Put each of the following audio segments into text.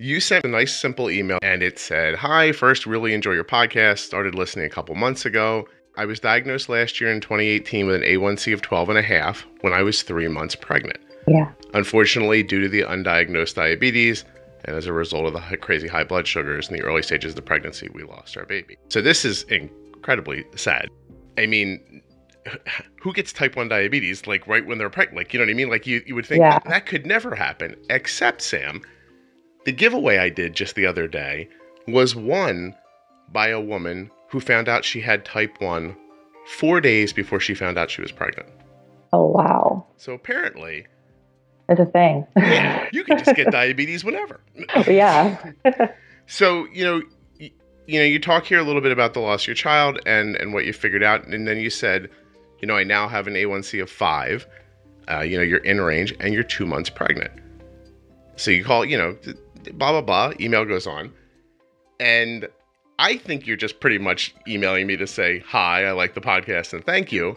You sent a nice, simple email and it said, Hi, first, really enjoy your podcast. Started listening a couple months ago. I was diagnosed last year in 2018 with an A1C of 12 and a half when I was three months pregnant. Yeah. Unfortunately, due to the undiagnosed diabetes and as a result of the crazy high blood sugars in the early stages of the pregnancy, we lost our baby. So this is incredibly sad. I mean, who gets type 1 diabetes like right when they're pregnant? Like, you know what I mean? Like you, you would think Yeah. that could never happen, except Sam. The giveaway I did just the other day was won by a woman who found out she had type 1 four days before she found out she was pregnant. Oh wow. So apparently, It's a thing. yeah, you can just get diabetes whenever. yeah. So you know, y- you know, you talk here a little bit about the loss of your child and and what you figured out, and then you said, you know, I now have an A1C of five. Uh, you know, you're in range and you're two months pregnant. So you call, you know, blah blah blah. Email goes on, and I think you're just pretty much emailing me to say hi, I like the podcast, and thank you.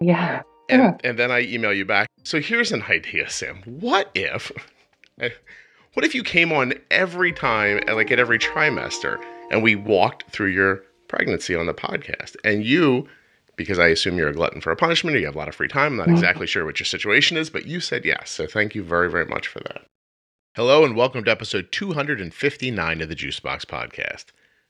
Yeah. And, and then I email you back. So here's an idea, Sam. What if, what if you came on every time, uh, like at every trimester, and we walked through your pregnancy on the podcast, and you, because I assume you're a glutton for a punishment, or you have a lot of free time. I'm not Mhm. exactly sure what your situation is, but you said yes. So thank you very, very much for that. Hello, and welcome to episode 259 of the Juicebox Podcast.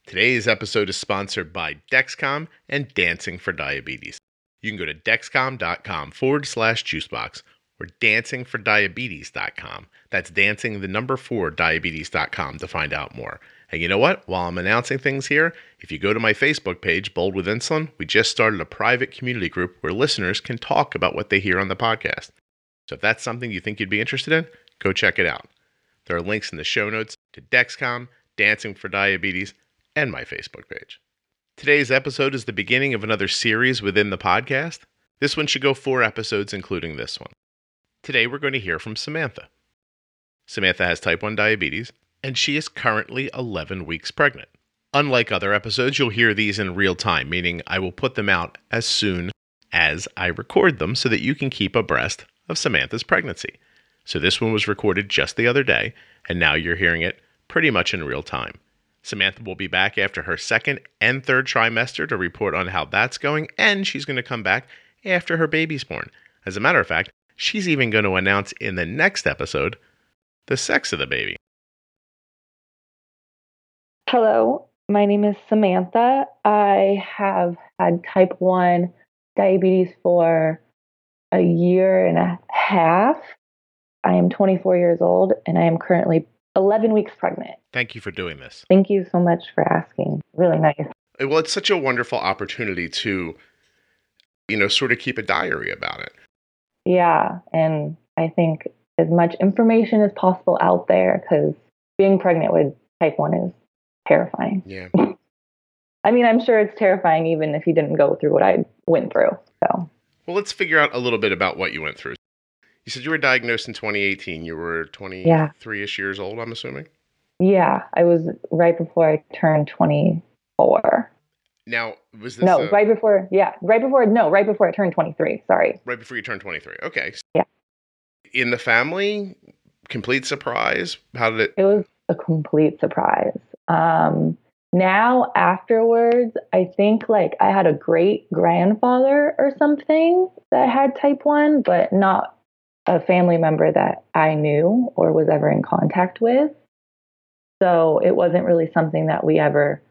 Today's episode is sponsored by Dexcom and Dancing for Diabetes. You can go to dexcom.com forward slash juicebox or dancingfordiabetes.com. That's dancing the number four diabetes.com to find out more. And you know what? While I'm announcing things here, if you go to my Facebook page, Bold with Insulin, we just started a private community group where listeners can talk about what they hear on the podcast. So if that's something you think you'd be interested in, go check it out. There are links in the show notes to Dexcom, Dancing for Diabetes, and my Facebook page. Today's episode is the beginning of another series within the podcast. This one should go four episodes, including this one. Today, we're going to hear from Samantha. Samantha has type 1 diabetes, and she is currently 11 weeks pregnant. Unlike other episodes, you'll hear these in real time, meaning I will put them out as soon as I record them so that you can keep abreast of Samantha's pregnancy. So, this one was recorded just the other day, and now you're hearing it pretty much in real time. Samantha will be back after her second and third trimester to report on how that's going, and she's going to come back after her baby's born. As a matter of fact, she's even going to announce in the next episode the sex of the baby. Hello, my name is Samantha. I have had type 1 diabetes for a year and a half. I am 24 years old and I am currently 11 weeks pregnant. Thank you for doing this. Thank you so much for asking. Really nice. Well, it's such a wonderful opportunity to, you know, sort of keep a diary about it. Yeah, and I think as much information as possible out there because being pregnant with type 1 is terrifying. Yeah. I mean, I'm sure it's terrifying even if you didn't go through what I went through. So, Well, let's figure out a little bit about what you went through. You said you were diagnosed in 2018. You were 23 ish years old, I'm assuming. yeah, I was right before I turned 24. Now, was this No, a- right before, yeah, right before, no, right before I turned 23. Sorry. right before you turned 23? Okay. Yeah. In the family, complete surprise. How did it? It was a complete surprise. Um, now, afterwards, I think like I had a great grandfather or something that had type 1, but not a family member that I knew or was ever in contact with. So it wasn't really something that we ever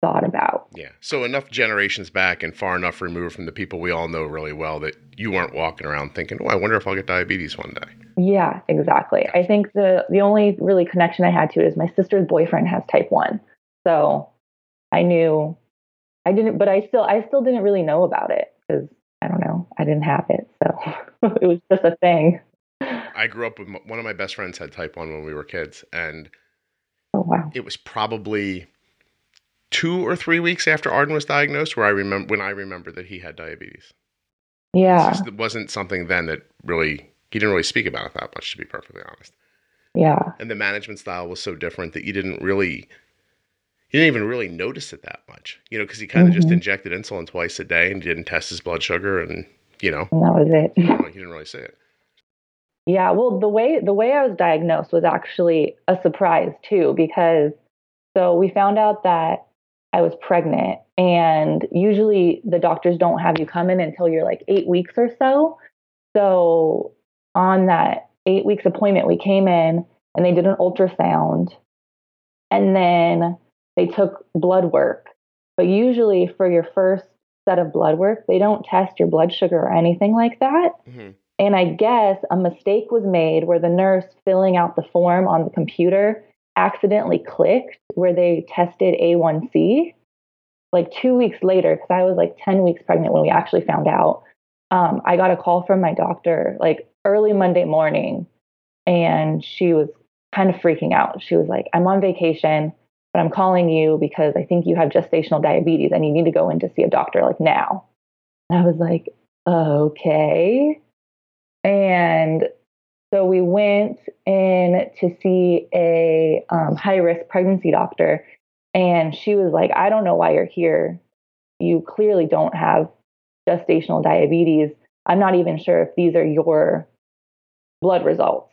thought about. Yeah. So enough generations back and far enough removed from the people we all know really well that you weren't walking around thinking, "Oh, I wonder if I'll get diabetes one day." Yeah, exactly. I think the the only really connection I had to it is my sister's boyfriend has type 1. So I knew I didn't but I still I still didn't really know about it cuz I don't know. I didn't have it. So it was just a thing. I grew up with one of my best friends had type 1 when we were kids and Oh wow. it was probably 2 or 3 weeks after Arden was diagnosed where I remember when I remember that he had diabetes. Yeah. Just, it wasn't something then that really he didn't really speak about it that much to be perfectly honest. Yeah. And the management style was so different that you didn't really you didn't even really notice it that much. You know, because he kind of just Mhm. injected insulin twice a day and didn't test his blood sugar and you know, And that was it. he didn't really, he didn't really see it. Yeah, well, the way the way I was diagnosed was actually a surprise too, because so we found out that I was pregnant, and usually the doctors don't have you come in until you're like eight weeks or so. So on that eight weeks appointment, we came in and they did an ultrasound, and then they took blood work. But usually for your first set of blood work, they don't test your blood sugar or anything like that. Mm-hmm. And I guess a mistake was made where the nurse filling out the form on the computer accidentally clicked where they tested A1C. Like two weeks later, because I was like 10 weeks pregnant when we actually found out, um, I got a call from my doctor like early Monday morning. And she was kind of freaking out. She was like, I'm on vacation, but I'm calling you because I think you have gestational diabetes and you need to go in to see a doctor like now. And I was like, okay. And so we went in to see a um, high risk pregnancy doctor, and she was like, I don't know why you're here. You clearly don't have gestational diabetes. I'm not even sure if these are your blood results.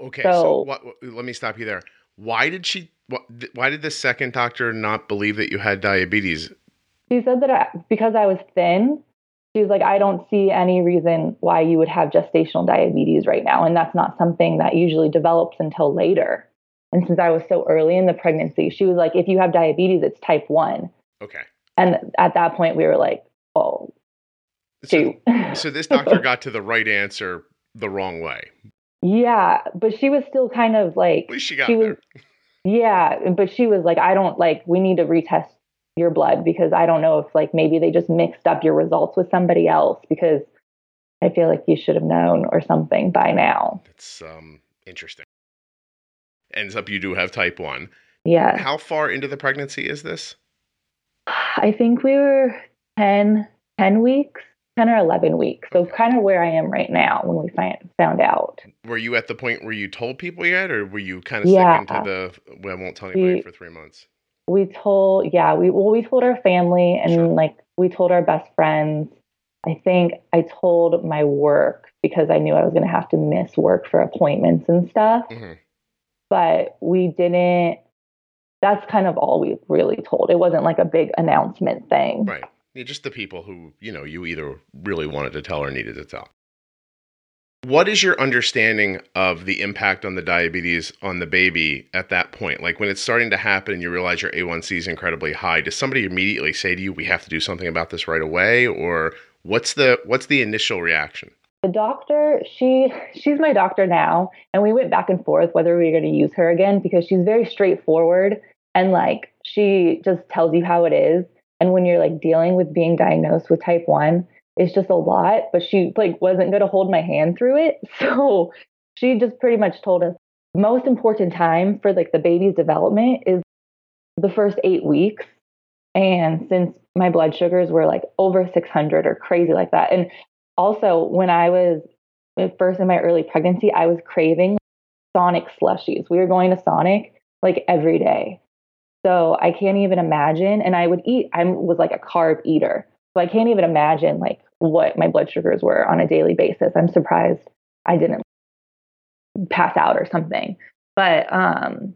Okay, so, so what, let me stop you there. Why did she? Why did the second doctor not believe that you had diabetes? She said that I, because I was thin, she was like, I don't see any reason why you would have gestational diabetes right now. And that's not something that usually develops until later. And since I was so early in the pregnancy, she was like, if you have diabetes, it's type one. Okay. And at that point, we were like, oh, so, so this doctor got to the right answer the wrong way. Yeah, but she was still kind of like, At least she got she was, there. Yeah, but she was like, I don't like, we need to retest your blood because I don't know if like maybe they just mixed up your results with somebody else because I feel like you should have known or something by now. It's um interesting. Ends up you do have type 1. Yeah. How far into the pregnancy is this? I think we were 10 10 weeks. 10 or 11 weeks. So kind of where I am right now when we find, found out. Were you at the point where you told people yet or were you kind of yeah. sticking to the well, I won't tell anybody we, for 3 months? we told yeah we well we told our family and sure. like we told our best friends i think i told my work because i knew i was going to have to miss work for appointments and stuff mm-hmm. but we didn't that's kind of all we really told it wasn't like a big announcement thing right yeah, just the people who you know you either really wanted to tell or needed to tell what is your understanding of the impact on the diabetes on the baby at that point? Like when it's starting to happen and you realize your A1C is incredibly high, does somebody immediately say to you, "We have to do something about this right away," or what's the what's the initial reaction? The doctor, she she's my doctor now, and we went back and forth whether we were going to use her again because she's very straightforward and like she just tells you how it is. And when you're like dealing with being diagnosed with type 1, it's just a lot, but she like wasn't going to hold my hand through it. So she just pretty much told us most important time for like the baby's development is the first 8 weeks. And since my blood sugars were like over 600 or crazy like that. And also when I was first in my early pregnancy, I was craving Sonic slushies. We were going to Sonic like every day. So I can't even imagine. And I would eat, I was like a carb eater. So I can't even imagine like what my blood sugars were on a daily basis. I'm surprised I didn't pass out or something. But um,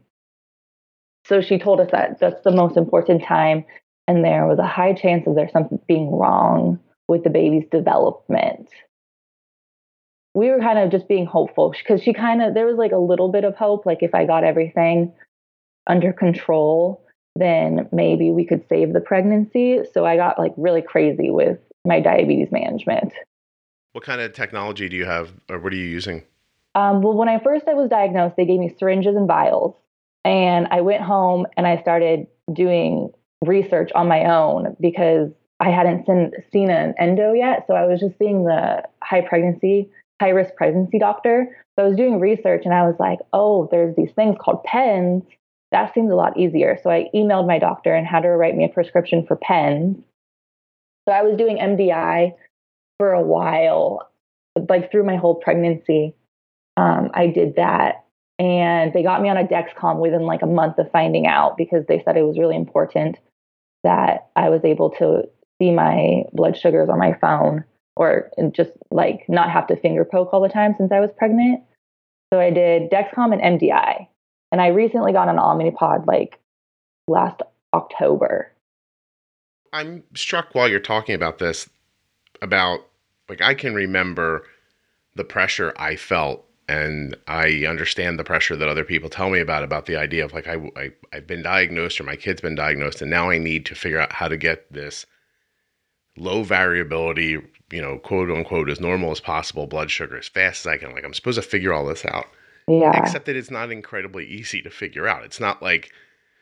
so she told us that that's the most important time, and there was a high chance of there something being wrong with the baby's development. We were kind of just being hopeful because she kind of there was like a little bit of hope, like if I got everything under control, then maybe we could save the pregnancy. So I got like really crazy with my diabetes management. What kind of technology do you have, or what are you using? Um, well, when I first I was diagnosed, they gave me syringes and vials, and I went home and I started doing research on my own because I hadn't seen, seen an endo yet. So I was just seeing the high pregnancy, high risk pregnancy doctor. So I was doing research and I was like, oh, there's these things called pens. That seems a lot easier. So I emailed my doctor and had her write me a prescription for pens. So I was doing MDI for a while, like through my whole pregnancy. Um, I did that. And they got me on a Dexcom within like a month of finding out because they said it was really important that I was able to see my blood sugars on my phone or just like not have to finger poke all the time since I was pregnant. So I did Dexcom and MDI. And I recently got an Omnipod like last October. I'm struck while you're talking about this about like I can remember the pressure I felt and I understand the pressure that other people tell me about about the idea of like I, I I've been diagnosed or my kid's been diagnosed and now I need to figure out how to get this low variability, you know, quote unquote as normal as possible blood sugar as fast as I can. Like I'm supposed to figure all this out. Yeah. Except that it's not incredibly easy to figure out. It's not like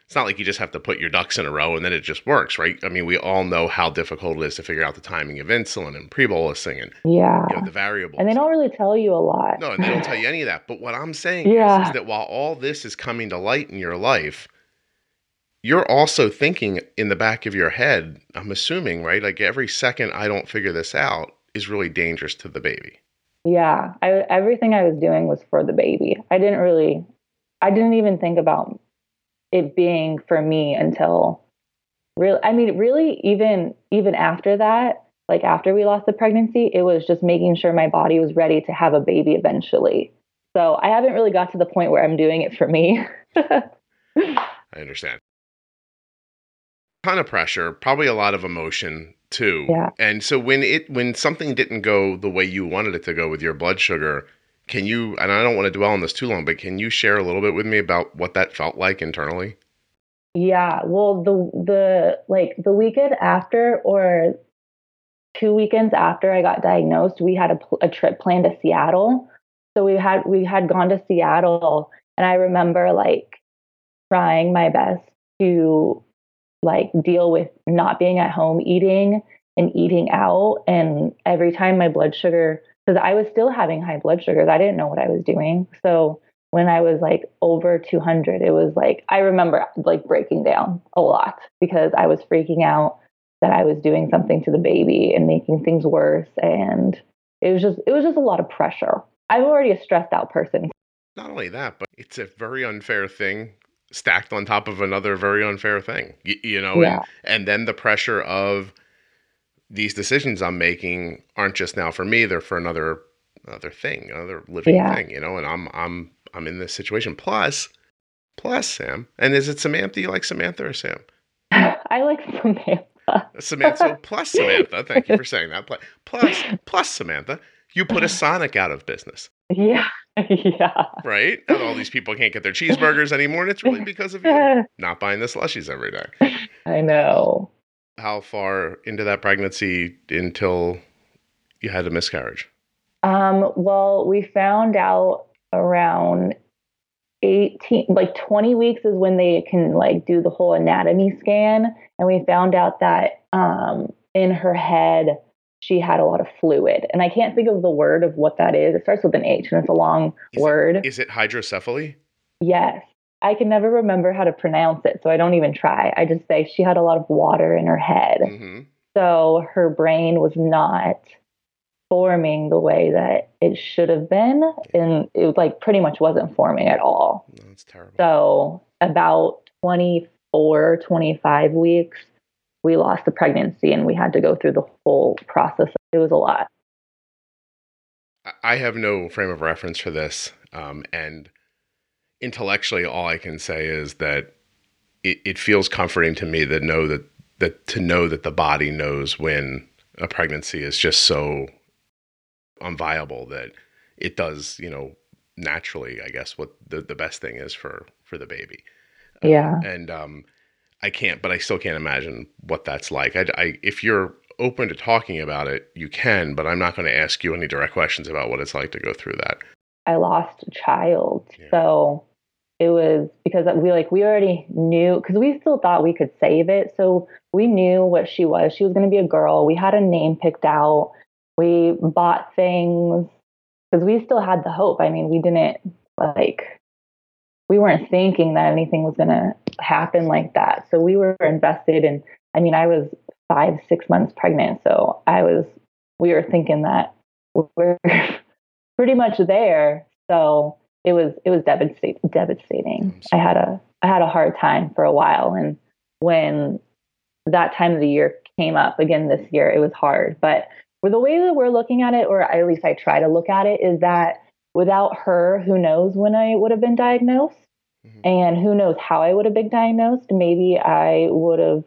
it's not like you just have to put your ducks in a row and then it just works, right? I mean, we all know how difficult it is to figure out the timing of insulin and pre-bolusing and yeah, you know, the variables. And they don't really tell you a lot. No, and they don't tell you any of that. But what I'm saying Yeah. is, is that while all this is coming to light in your life, you're also thinking in the back of your head, I'm assuming, right? Like every second I don't figure this out is really dangerous to the baby. Yeah, I, everything I was doing was for the baby. I didn't really, I didn't even think about it being for me until really. I mean, really, even even after that, like after we lost the pregnancy, it was just making sure my body was ready to have a baby eventually. So I haven't really got to the point where I'm doing it for me. I understand. Ton of pressure, probably a lot of emotion too. Yeah. And so when it when something didn't go the way you wanted it to go with your blood sugar, can you and I don't want to dwell on this too long, but can you share a little bit with me about what that felt like internally? Yeah, well, the the like the weekend after or two weekends after I got diagnosed, we had a, a trip planned to Seattle. So we had we had gone to Seattle, and I remember like trying my best to like deal with not being at home eating and eating out, and every time my blood sugar because I was still having high blood sugars, I didn't know what I was doing, so when I was like over 200, it was like, I remember like breaking down a lot because I was freaking out that I was doing something to the baby and making things worse. And it was just, it was just a lot of pressure. I'm already a stressed out person. Not only that, but it's a very unfair thing stacked on top of another very unfair thing. You, you know, Yeah. and, and then the pressure of these decisions I'm making aren't just now for me; they're for another another thing, another living Yeah. thing. You know, and I'm I'm I'm in this situation. Plus, plus Sam, and is it Samantha? You like Samantha or Sam? I like Samantha. Samantha. Plus Samantha. Thank you for saying that. Plus Plus Samantha. You put a Sonic out of business, Yeah. Yeah. right? And all these people can't get their cheeseburgers anymore, and it's really because of you not buying the slushies every day. I know. How far into that pregnancy until you had a miscarriage? Um, well, we found out around 18, like 20 weeks is when they can like do the whole anatomy scan. And we found out that um, in her head, she had a lot of fluid. And I can't think of the word of what that is. It starts with an H and it's a long Is word. Is it hydrocephaly? yes. I can never remember how to pronounce it. So I don't even try. I just say she had a lot of water in her head. hmm So her brain was not forming the way that it should have been. And it like pretty much wasn't forming at all. That's terrible. So about 24, 25 weeks, we lost the pregnancy and we had to go through the whole process. It was a lot. I- have no frame of reference for this, um, and intellectually, all I can say is that it, it feels comforting to me that know that that to know that the body knows when a pregnancy is just so unviable that it does, you know, naturally. I guess what the the best thing is for for the baby. Yeah. and um, I can't, but I still can't imagine what that's like. I, I if you're open to talking about it, you can, but I'm not going to ask you any direct questions about what it's like to go through that. I lost a child. Yeah. So it was because we like we already knew because we still thought we could save it. So we knew what she was. She was going to be a girl. We had a name picked out. We bought things because we still had the hope. I mean, we didn't like we weren't thinking that anything was going to happen like that. So we were invested in I mean, I was 5 6 months pregnant, so I was we were thinking that we're pretty much there. So it was it was devastating. Devastating. Mm, I had a I had a hard time for a while, and when that time of the year came up again this year, it was hard. But the way that we're looking at it, or at least I try to look at it, is that without her, who knows when I would have been diagnosed mm-hmm. and who knows how I would have been diagnosed. Maybe I would have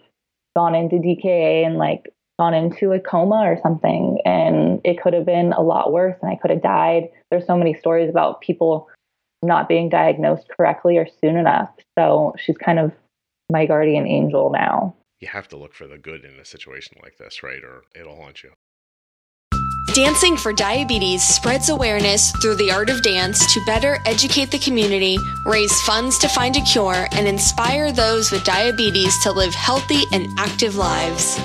gone into DKA and like gone into a coma or something, and it could have been a lot worse and I could have died. There's so many stories about people not being diagnosed correctly or soon enough. So she's kind of my guardian angel now. You have to look for the good in a situation like this, right? Or it'll haunt you. Dancing for Diabetes spreads awareness through the art of dance to better educate the community, raise funds to find a cure, and inspire those with diabetes to live healthy and active lives.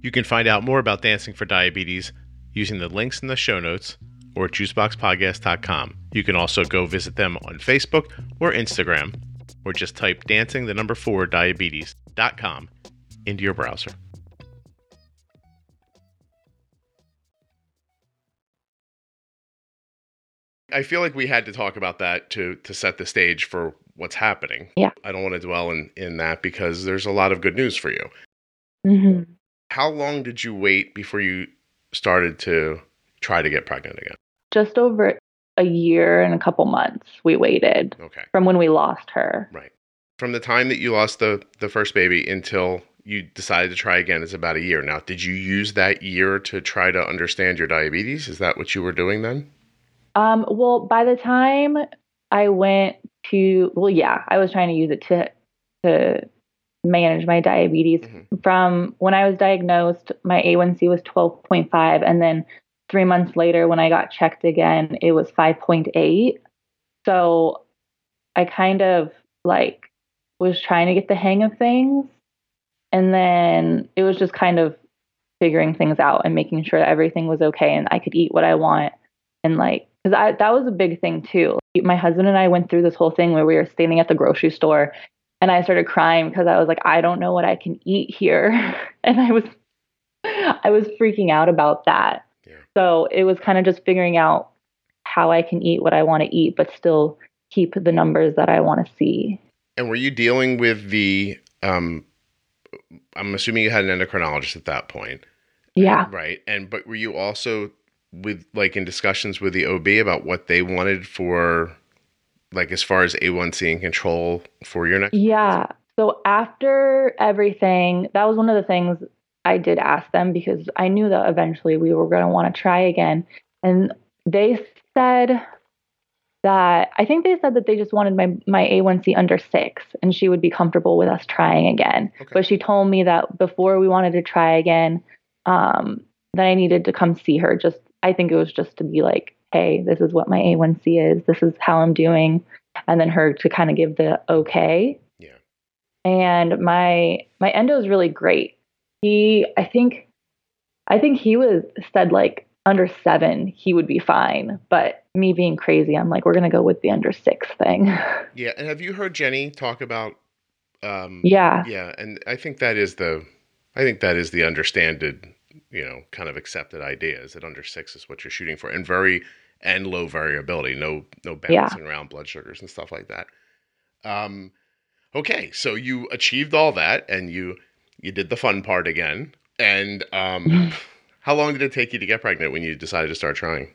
You can find out more about Dancing for Diabetes using the links in the show notes or at juiceboxpodcast.com. You can also go visit them on Facebook or Instagram, or just type dancing the number four diabetes.com into your browser. I feel like we had to talk about that to to set the stage for what's happening. Yeah. I don't want to dwell in in that because there's a lot of good news for you. Mm-hmm. How long did you wait before you started to try to get pregnant again? Just over a year and a couple months we waited. Okay. From when we lost her. Right. From the time that you lost the the first baby until you decided to try again is about a year. Now, did you use that year to try to understand your diabetes? Is that what you were doing then? Um, well, by the time I went to, well, yeah, I was trying to use it to to manage my diabetes. Mm-hmm. From when I was diagnosed, my A1C was 12.5, and then three months later, when I got checked again, it was 5.8. So I kind of like was trying to get the hang of things, and then it was just kind of figuring things out and making sure everything was okay and I could eat what I want and like because I that was a big thing too. My husband and I went through this whole thing where we were standing at the grocery store and I started crying because I was like, I don't know what I can eat here. and I was I was freaking out about that. Yeah. So it was kind of just figuring out how I can eat what I want to eat, but still keep the numbers that I want to see. And were you dealing with the um I'm assuming you had an endocrinologist at that point. Yeah. Right. And but were you also with like in discussions with the OB about what they wanted for like as far as A1C and control for your next? Yeah. So after everything, that was one of the things I did ask them because I knew that eventually we were going to want to try again. And they said that I think they said that they just wanted my my A1C under 6 and she would be comfortable with us trying again. Okay. But she told me that before we wanted to try again um that I needed to come see her just I think it was just to be like, hey, this is what my A1C is. This is how I'm doing. And then her to kind of give the okay. Yeah. And my my endo is really great. He I think I think he was said like under seven, he would be fine. But me being crazy, I'm like, we're gonna go with the under six thing. Yeah. And have you heard Jenny talk about um Yeah. Yeah. And I think that is the I think that is the understanded you know kind of accepted ideas that under six is what you're shooting for and very and low variability no no bouncing yeah. around blood sugars and stuff like that. Um okay so you achieved all that and you you did the fun part again and um how long did it take you to get pregnant when you decided to start trying?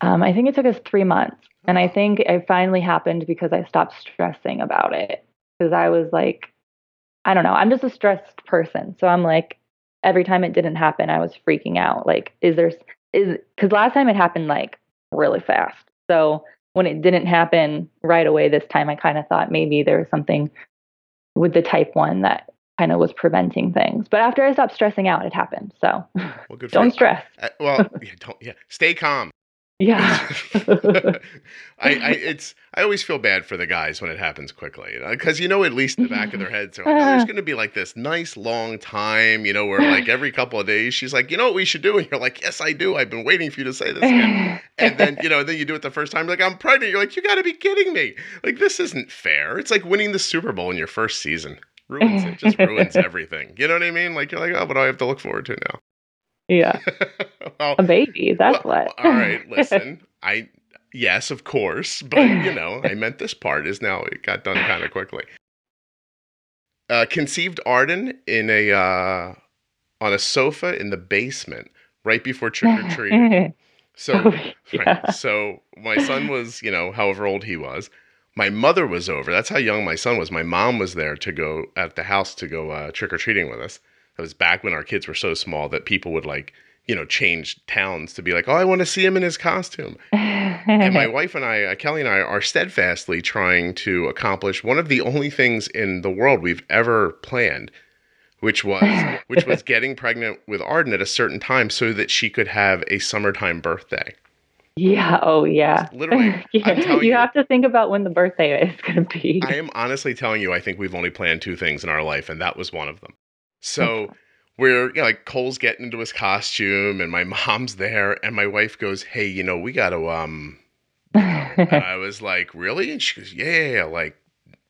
Um i think it took us three months and i think it finally happened because i stopped stressing about it because i was like i don't know i'm just a stressed person so i'm like every time it didn't happen, I was freaking out. Like, is there, is, because last time it happened like really fast. So when it didn't happen right away this time, I kind of thought maybe there was something with the type one that kind of was preventing things. But after I stopped stressing out, it happened. So well, don't stress. Uh, well, yeah, don't, yeah, stay calm. Yeah. I, I, it's I always feel bad for the guys when it happens quickly, uh, because you know, at least in the back of their heads, they're like, oh, there's going to be like this nice long time, you know, where like every couple of days she's like, you know what we should do, and you're like, yes, I do. I've been waiting for you to say this again. and then you know, then you do it the first time, like I'm pregnant. You're like, you got to be kidding me! Like this isn't fair. It's like winning the Super Bowl in your first season. Ruins it. Just ruins everything. You know what I mean? Like you're like, oh, what do I have to look forward to now? Yeah. well, a baby. That's well, what. all right. Listen, I yes, of course, but you know, I meant this part is now it got done kind of quickly. Uh, conceived Arden in a uh, on a sofa in the basement right before trick or treat. So, Oh, yeah. right, so my son was, you know, however old he was. My mother was over. That's how young my son was. My mom was there to go at the house to go uh, trick or treating with us. That was back when our kids were so small that people would like, you know, change towns to be like, oh, I want to see him in his costume. And my wife and I, uh, Kelly and I, are steadfastly trying to accomplish one of the only things in the world we've ever planned, which was which was getting pregnant with Arden at a certain time so that she could have a summertime birthday. yeah. Oh, yeah. Literally, Yeah, you. have to think about when the birthday is going to be. I am honestly telling you, I think we've only planned two things in our life, and that was one of them. So we're, you know, like Cole's getting into his costume, and my mom's there, and my wife goes, "Hey, you know, we got to um." I was like, "Really?" And she goes, "Yeah, like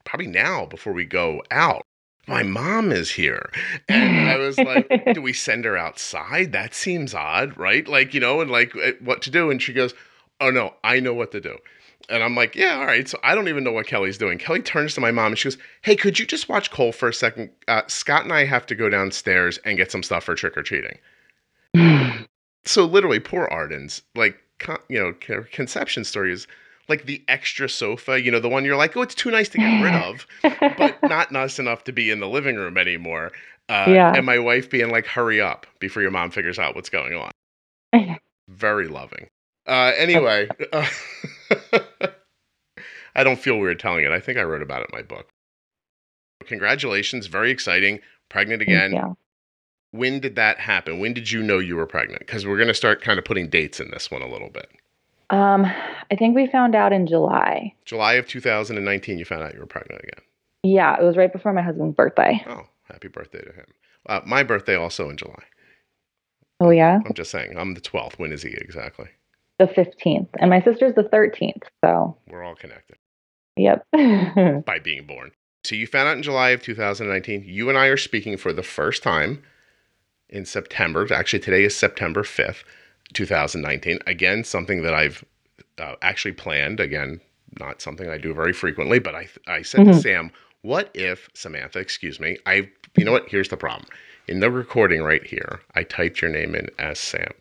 probably now before we go out." My mom is here, and I was like, "Do we send her outside? That seems odd, right? Like, you know, and like eh, what to do?" And she goes, "Oh no, I know what to do." And I'm like, yeah, all right. So I don't even know what Kelly's doing. Kelly turns to my mom and she goes, hey, could you just watch Cole for a second? Uh, Scott and I have to go downstairs and get some stuff for trick or treating. So literally, poor Arden's like, con- you know, con- conception story is like the extra sofa, you know, the one you're like, oh, it's too nice to get rid of, but not nice enough to be in the living room anymore. Uh, Yeah. And my wife being like, hurry up before your mom figures out what's going on very loving. Uh, anyway, uh, I don't feel weird telling it. I think I wrote about it in my book. Congratulations, very exciting. Pregnant again. Yeah. When did that happen? When did you know you were pregnant? Because we're going to start kind of putting dates in this one a little bit. Um, I think we found out in July. July of 2019, you found out you were pregnant again. Yeah, it was right before my husband's birthday. Oh, happy birthday to him. Uh, my birthday also in July. Oh yeah, I'm just saying, I'm the 12th. When is he exactly? The fifteenth, and my sister's the thirteenth. So, We're all connected. yep. by being born. So you found out in July of 2019. You and I are speaking for the first time in September. Actually, today is September 5th, 2019. Again, something that I've uh, actually planned. Again, not something I do very frequently, but I I said to Mhm. Sam, "What if Samantha? Excuse me. I you know what? Here's the problem. In the recording right here, I typed your name in as Sam."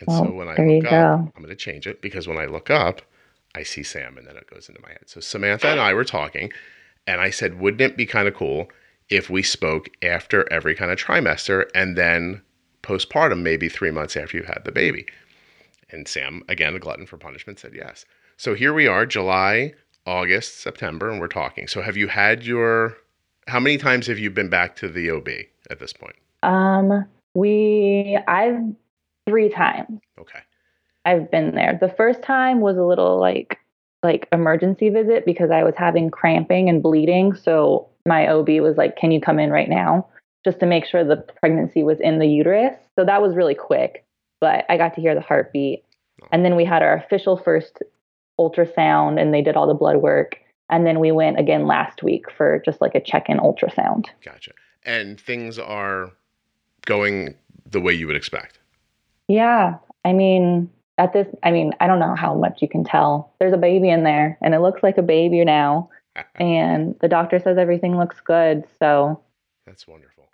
And so when I look up, go. I'm going to change it because when I look up, I see Sam and then it goes into my head. So Samantha and I were talking, and I said, wouldn't it be kind of cool if we spoke after every kind of trimester and then postpartum, maybe three months after you had the baby? And Sam, again, a glutton for punishment, said yes. So here we are, July, August, September, and we're talking. So have you had your, how many times have you been back to the OB at this point? um, we I've three times. Okay. I've been there. The first time was a little like like emergency visit because I was having cramping and bleeding. So my OB was like, "Can you come in right now?" Just to make sure the pregnancy was in the uterus. So that was really quick, but I got to hear the heartbeat. Oh. And then we had our official first ultrasound and they did all the blood work. And then we went again last week for just like a check-in ultrasound. Gotcha. And things are going the way you would expect. Yeah. I mean, at this, I mean, I don't know how much you can tell. There's a baby in there and it looks like a baby now. And the doctor says everything looks good. So, That's wonderful.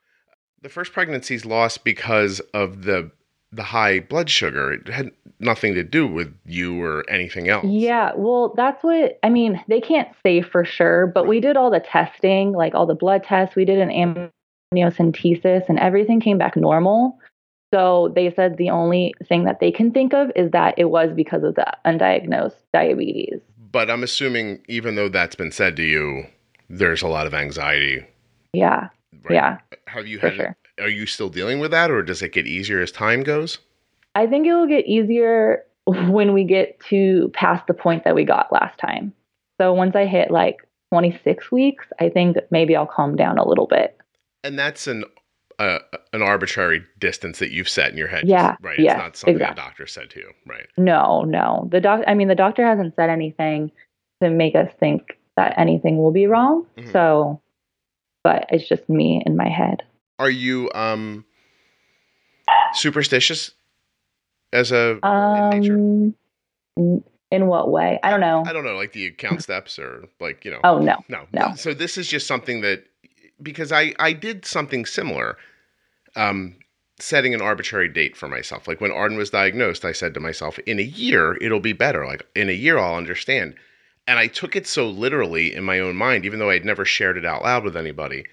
The first pregnancy's lost because of the the high blood sugar. It had nothing to do with you or anything else. yeah, well, that's what I mean. They can't say for sure, but we did all the testing, like all the blood tests. We did an amniocentesis and everything came back normal. So, they said the only thing that they can think of is that it was because of the undiagnosed diabetes. But I'm assuming even though that's been said to you, there's a lot of anxiety. Yeah. Right? Yeah, Have you had sure. are you still dealing with that or does it get easier as time goes? I think it will get easier when we get to past the point that we got last time. So once I hit like 26 weeks, I think maybe I'll calm down a little bit. And that's an uh, an arbitrary distance that you've set in your head. Yeah, Right. yes, it's not something exactly. a doctor said to you. Right. No, no. The doc I mean the doctor hasn't said anything to make us think that anything will be wrong. Mhm. So but it's just me in my head. Are you um superstitious as a in nature? Um in what way? I don't know. I don't know, like do you count steps or like, you know. Oh no. No, no. So this is just something that because I I did something similar. um, setting an arbitrary date for myself. Like when Arden was diagnosed, I said to myself, in a year, it'll be better. Like in a year, I'll understand. And I took it so literally in my own mind, even though I had never shared it out loud with anybody,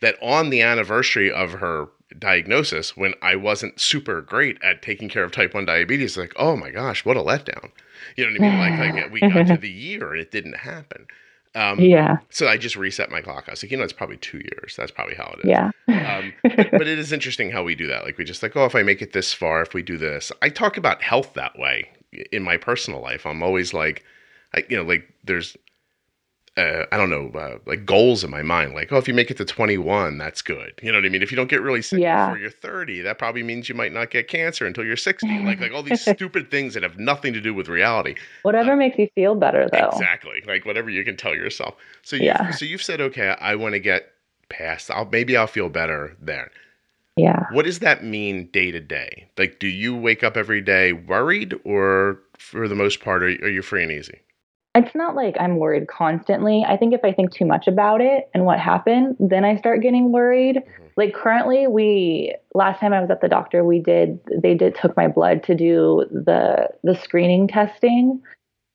that on the anniversary of her diagnosis, when I wasn't super great at taking care of type 1 diabetes, like, oh my gosh, what a letdown. You know what I mean? Like, like we got to the year and it didn't happen. Um, yeah. So I just reset my clock. I was like, you know, it's probably two years. That's probably how it is. Yeah. um, but, but it is interesting how we do that. Like we just like, oh, if I make it this far, if we do this, I talk about health that way in my personal life. I'm always like, I, you know, like there's uh, I don't know, uh, like goals in my mind. Like, oh, if you make it to 21, that's good. You know what I mean? If you don't get really sick Yeah. before you're 30, that probably means you might not get cancer until you're 60. Like, like all these stupid things that have nothing to do with reality. Whatever makes you feel better, though. Exactly. Like whatever you can tell yourself. So you, Yeah. so you've said, okay, I want to get past. I'll maybe I'll feel better there. Yeah. What does that mean day to day? Like, do you wake up every day worried, or for the most part, are, are you free and easy? It's not like I'm worried constantly. I think if I think too much about it and what happened, then I start getting worried. Mhm. Like currently we last time I was at the doctor, we did they did took my blood to do the the screening testing.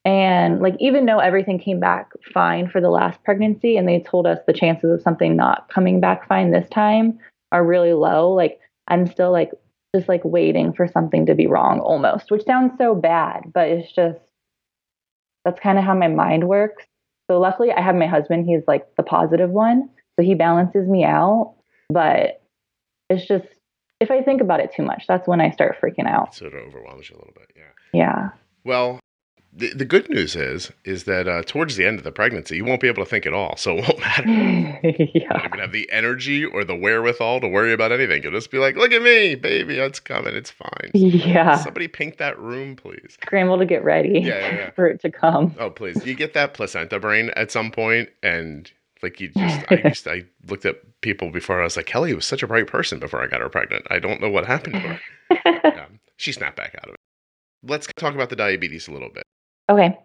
And like even though everything came back fine for the last pregnancy and they told us the chances of something not coming back fine this time are really low, like I'm still like just like waiting for something to be wrong almost, which sounds so bad, but it's just that's kind of how my mind works. So luckily I have my husband, he's like the positive one, so he balances me out, but it's just if I think about it too much, that's when I start freaking out. So it overwhelms you a little bit. Yeah. Yeah. Well, the, the good news is is that uh, towards the end of the pregnancy, you won't be able to think at all, so it won't matter. You yeah. don't even have the energy or the wherewithal to worry about anything. You'll just be like, "Look at me, baby, it's coming, it's fine." Yeah. Somebody paint that room, please. Scramble to get ready Yeah, yeah, yeah. for it to come. Oh, please. You get that placenta brain at some point, and like you just, I used, I looked at people before. I was like, Kelly was such a bright person before I got her pregnant. I don't know what happened to her. Um, she snapped back out of it. Let's talk about the diabetes a little bit. Okay.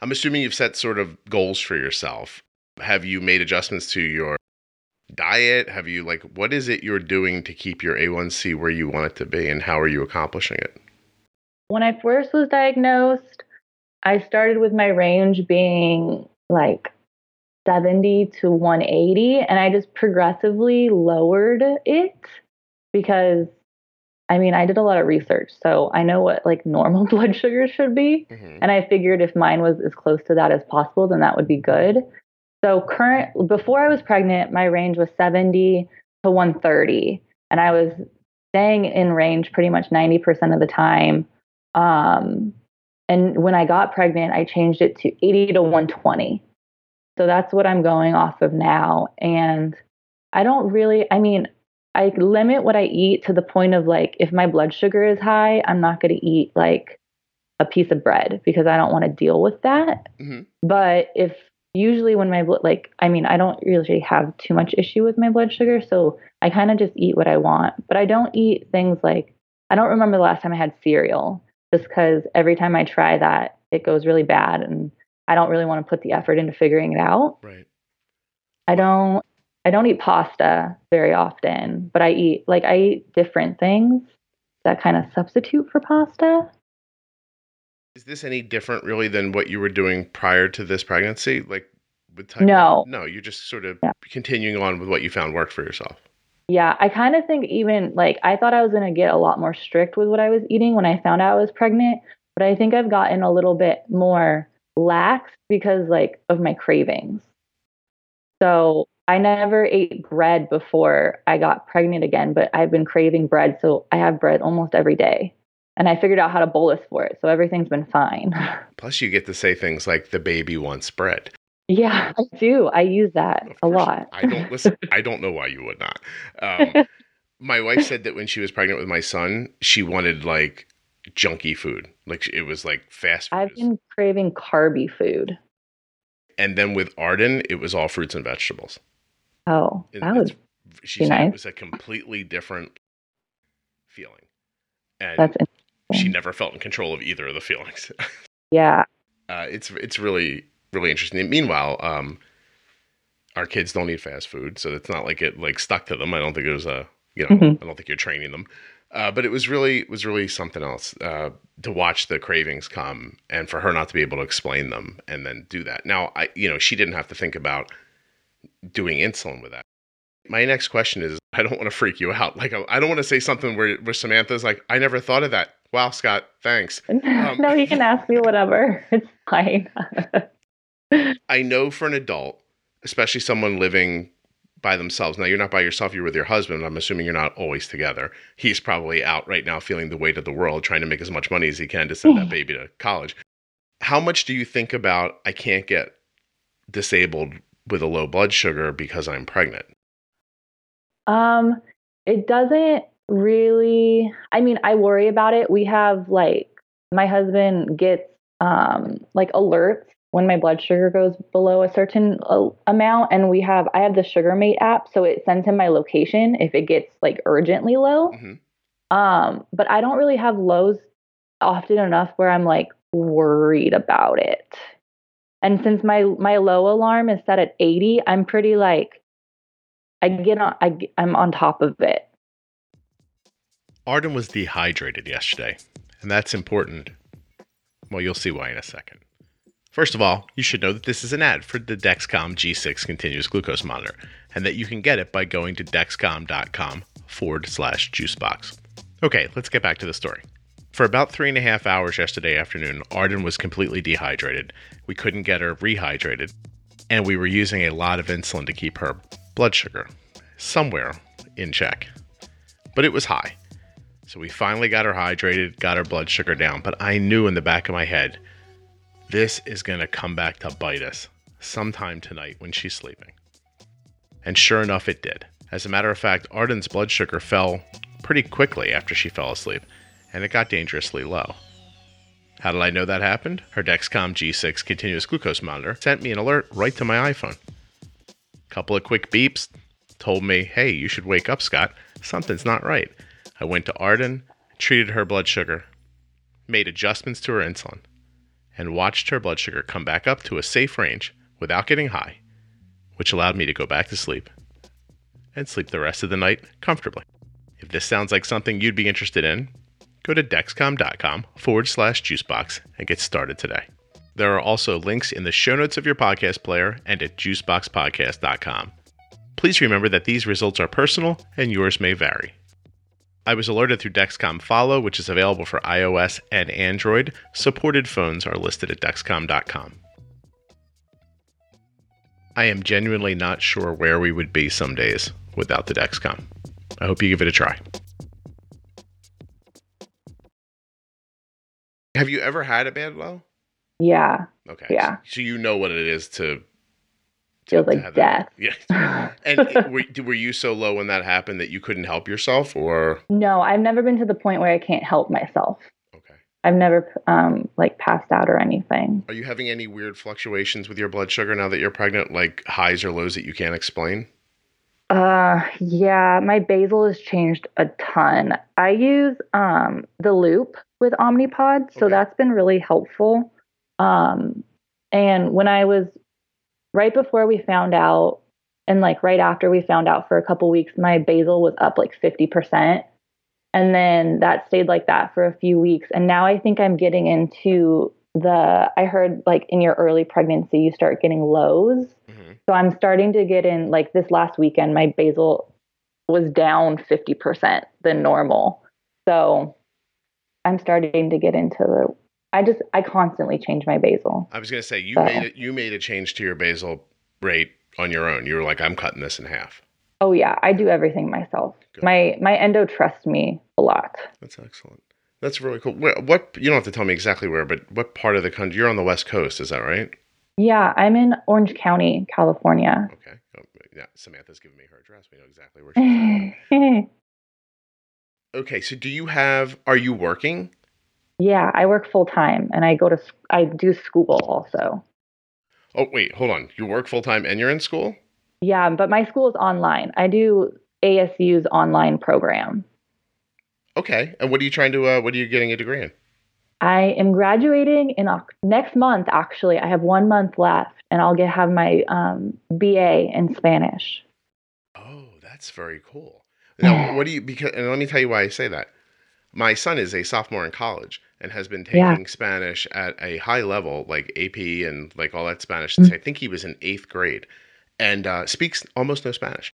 I'm assuming you've set sort of goals for yourself. Have you made adjustments to your diet? Have you like what is it you're doing to keep your A1C where you want it to be and how are you accomplishing it? When I first was diagnosed, I started with my range being like 70 to 180, and I just progressively lowered it because I mean, I did a lot of research, so I know what like normal blood sugar should be. Mhm. And I figured if mine was as close to that as possible, then that would be good. So current before I was pregnant, my range was 70 to 130, and I was staying in range pretty much 90% of the time. Um, and when I got pregnant, I changed it to 80 to 120. So that's what I'm going off of now. And I don't really, I mean, I limit what I eat to the point of like, if my blood sugar is high, I'm not going to eat like a piece of bread because I don't want to deal with that. Mhm. But if usually when my blood, like, I mean, I don't usually have too much issue with my blood sugar. So I kind of just eat what I want. But I don't eat things like, I don't remember the last time I had cereal just because every time I try that, it goes really bad. And I don't really want to put the effort into figuring it out. Right. I don't I don't eat pasta very often, but I eat like I eat different things that kind of substitute for pasta. Is this any different really than what you were doing prior to this pregnancy? Like with type No. No, you're just sort of Yeah. continuing on with what you found worked for yourself. Yeah, I kind of think even like I thought I was going to get a lot more strict with what I was eating when I found out I was pregnant, but I think I've gotten a little bit more lax because like of my cravings. So I never ate bread before I got pregnant again, but I've been craving bread, so I have bread almost every day. And I figured out how to bolus for it, so everything's been fine. Plus you get to say things like the baby wants bread. yeah, I do. I use that Of a course, lot. I don't listen. I don't know why you would not. Um, my wife said that when she was pregnant with my son, she wanted like junky food, like it was like fast food. I've been craving carby food. and then with Arden, it was all fruits and vegetables. Oh, that would it's- she said it was a completely different feeling, and that's she never felt in control of either of the feelings. yeah. uh, it's it's really really interesting. And meanwhile, um, our kids don't eat fast food, so it's not like it like stuck to them. I don't think it was a You know, Mhm. I don't think you're training them. Uh, but it was really it was really something else uh, to watch the cravings come and for her not to be able to explain them and then do that. Now, I you know she didn't have to think about doing insulin with that. My next question is I don't want to freak you out. Like I don't want to say something where where Samantha's like I never thought of that. Wow, Scott, thanks. Um, no, you can ask me whatever. It's fine. I know for an adult, especially someone living by themselves. Now you're not by yourself, you're with your husband. I'm assuming you're not always together. He's probably out right now feeling the weight of the world, trying to make as much money as he can to send that baby to college. How much do you think about I can't get disabled with a low blood sugar because I'm pregnant? Um, it doesn't really. I mean, I worry about it. We have like my husband gets um like alerts when my blood sugar goes below a certain uh, amount, and we have I have the SugarMate app, so it sends him my location if it gets like urgently low. hmm Um, but I don't really have lows often enough where I'm like worried about it. And since my my low alarm is set at 80, I'm pretty like I get on I I'm on top of it. Arden was dehydrated yesterday, and that's important. Well, you'll see why in a second. First of all, you should know that this is an ad for the Dexcom G6 continuous glucose monitor, and that you can get it by going to dexcom.com forward slash juicebox. Okay, let's get back to the story. For about three and a half hours yesterday afternoon, Arden was completely dehydrated. We couldn't get her rehydrated, and we were using a lot of insulin to keep her blood sugar somewhere in check. But it was high. So we finally got her hydrated, got her blood sugar down, but I knew in the back of my head, this is going to come back to bite us sometime tonight when she's sleeping. And sure enough, it did. As a matter of fact, Arden's blood sugar fell pretty quickly after she fell asleep, and it got dangerously low. How did I know that happened? Her Dexcom G6 continuous glucose monitor sent me an alert right to my iPhone. A couple of quick beeps told me, hey, you should wake up, Scott. Something's not right. I went to Arden, treated her blood sugar, made adjustments to her insulin, and watched her blood sugar come back up to a safe range without getting high, which allowed me to go back to sleep and sleep the rest of the night comfortably. If this sounds like something you'd be interested in, go to dexcom.com forward slash juicebox and get started today. There are also links in the show notes of your podcast player and at juiceboxpodcast.com. Please remember that these results are personal and yours may vary. I was alerted through Dexcom Follow, which is available for iOS and Android. Supported phones are listed at dexcom.com. I am genuinely not sure where we would be some days without the Dexcom. I hope you give it a try. Have you ever had a bad low? Yeah. Okay. Yeah. So you know what it is to. Feels to like have that- death. Yeah. And it- were, were you so low when that happened that you couldn't help yourself, or no, I've never been to the point where I can't help myself. okay? I've never um like passed out or anything. Are you having any weird fluctuations with your blood sugar now that you're pregnant, like highs or lows that you can't explain? Uh yeah, my basal has changed a ton. I use um the loop with Omnipod, so Okay. that's been really helpful. Um and when I was right before we found out and like right after we found out for a couple weeks, my basal was up like 50%. And then that stayed like that for a few weeks. And now I think I'm getting into the I heard like in your early pregnancy you start getting lows. hmm So I'm starting to get in like this last weekend, my basal was down 50% than normal. So I'm starting to get into the I just I constantly change my basal. I was gonna say you So- made it. You made a change to your basal rate on your own. You were like, I'm cutting this in half. Oh yeah, I do everything myself. Good. My my endo trusts me a lot. That's excellent. That's really cool. Where, what you don't have to tell me exactly where, but what part of the country? You're on the west coast, is that right? Yeah, I'm in Orange County, California. Okay. Oh, yeah, Samantha's giving me her address. We know exactly where she's. Okay, so do you have? Are you working? yeah, I work full time and I go to I do school also. Oh wait, hold on. You work full time and you're in school. Yeah, but my school is online. I do ASU's online program. Okay, and what are you trying to? Uh, what are you getting a degree in? I am graduating in next month. Actually, I have one month left, and I'll get have my um, BA in Spanish. Oh, that's very cool. Now, what do you? Because and let me tell you why I say that. My son is a sophomore in college and has been taking Yeah. Spanish at a high level, like AP and like all that Spanish. Since I think he was in eighth grade, and uh, speaks almost no Spanish.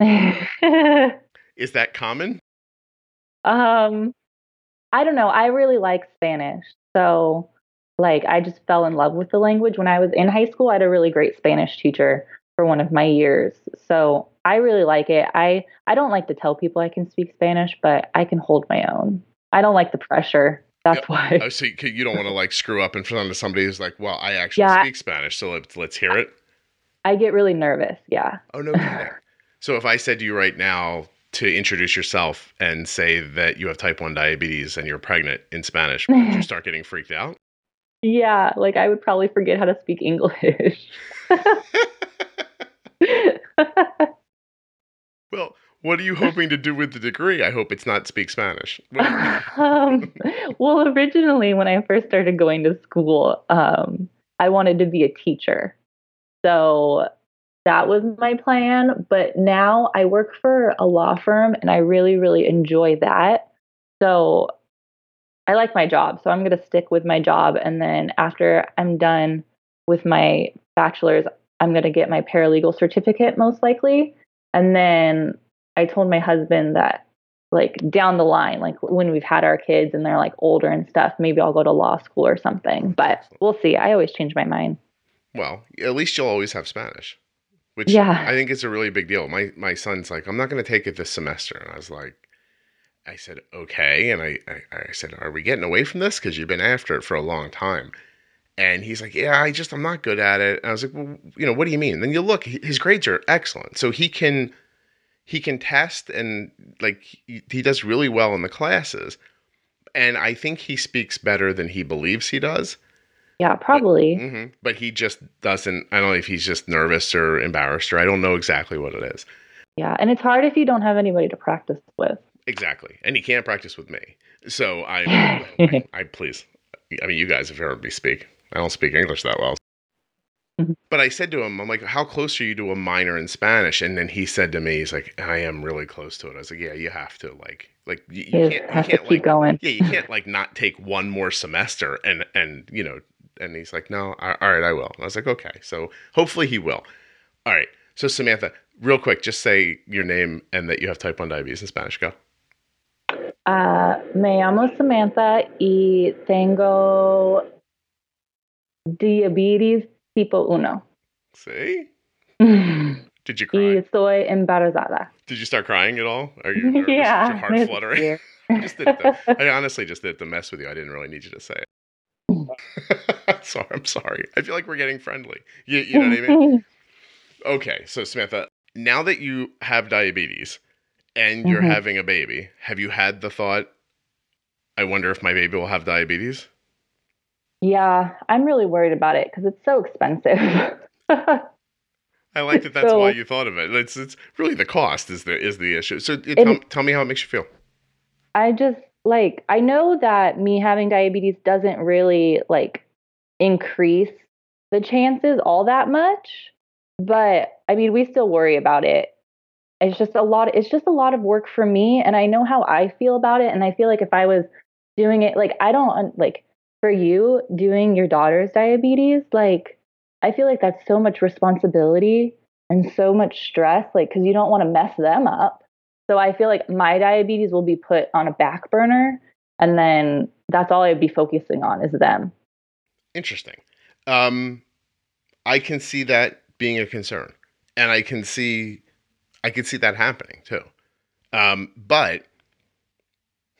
Is that common? Um, I don't know. I really like Spanish. So, like, I just fell in love with the language. When I was in high school, I had a really great Spanish teacher for one of my years. So, I really like it. I, I don't like to tell people I can speak Spanish, but I can hold my own. I don't like the pressure. That's Yep. why. Oh, so you, you don't want to like screw up in front of somebody who's like, "Well, I actually Yeah. speak Spanish, so let's let's hear it." I get really nervous. Yeah. Oh no. So if I said to you right now to introduce yourself and say that you have type 1 diabetes and you're pregnant in Spanish, would you start getting freaked out? Yeah. Like, I would probably forget how to speak English. well, what are you hoping to do with the degree? I hope it's not speak Spanish. What do you- um, well, originally, when I first started going to school, um, I wanted to be a teacher. So that was my plan. But now I work for a law firm and I really, really enjoy that. So I like my job. So I'm going to stick with my job. And then after I'm done with my bachelor's, I'm going to get my paralegal certificate most likely. And then I told my husband that like down the line, like when we've had our kids and they're like older and stuff, maybe I'll go to law school or something. But we'll see. I always change my mind. well, at least you'll always have Spanish, which Yeah. I think is a really big deal. My my son's like, I'm not going to take it this semester, and I was like, I said okay, and I I, I said, Are we getting away from this because you've been after it for a long time? And he's like, Yeah, I just I'm not good at it. And I was like, Well, you know, what do you mean? Then you look, his grades are excellent, so he can he can test and like he, he does really well in the classes. And I think he speaks better than he believes he does. Yeah, probably. hmm But he just doesn't. I don't know if he's just nervous or embarrassed or I don't know exactly what it is. Yeah. And it's hard if you don't have anybody to practice with. Exactly. And he can't practice with me. So I, I, I please. I mean, you guys have heard me speak. I don't speak English that well. Mhm. But I said to him, I'm like, how close are you to a minor in Spanish? And then he said to me, he's like, I am really close to it. I was like, yeah, you have to. Like, like you, you can't, you can't keep like, going. yeah, you can't like not take one more semester and and you know. And he's like, no, all all right, I will. And I was like, okay. So hopefully he will. All right. So Samantha, real quick, just say your name and that you have type one diabetes in Spanish. Go. Uh, me llamo Samantha y tengo diabetes tipo uno. See? Did you cry? Y estoy embarazada. Did you start crying at all? Are you nervous? Is yeah. your heart fluttering? I just did it. I honestly just did it to mess with you. I didn't really need you to say it. sorry, I'm sorry. I feel like we're getting friendly. You, you know what I mean? Okay, so Samantha, now that you have diabetes and you're Mhm. having a baby, have you had the thought, I wonder if my baby will have diabetes? yeah, I'm really worried about it because it's so expensive. I like that. That's So- why you thought of it. It's it's really the cost is the is the issue. So It- tell, tell me how it makes you feel. I just like I know that me having diabetes doesn't really like increase the chances all that much, but I mean we still worry about it. It's just a lot it's just a lot of work for me and I know how I feel about it and I feel like if I was doing it like I don't like for you doing your daughter's diabetes like I feel like that's so much responsibility and so much stress like cuz you don't want to mess them up. So I feel like my diabetes will be put on a back burner and then that's all I'd be focusing on is them. Interesting. Um, I can see that being a concern, and I can see, I can see that happening too. Um, but,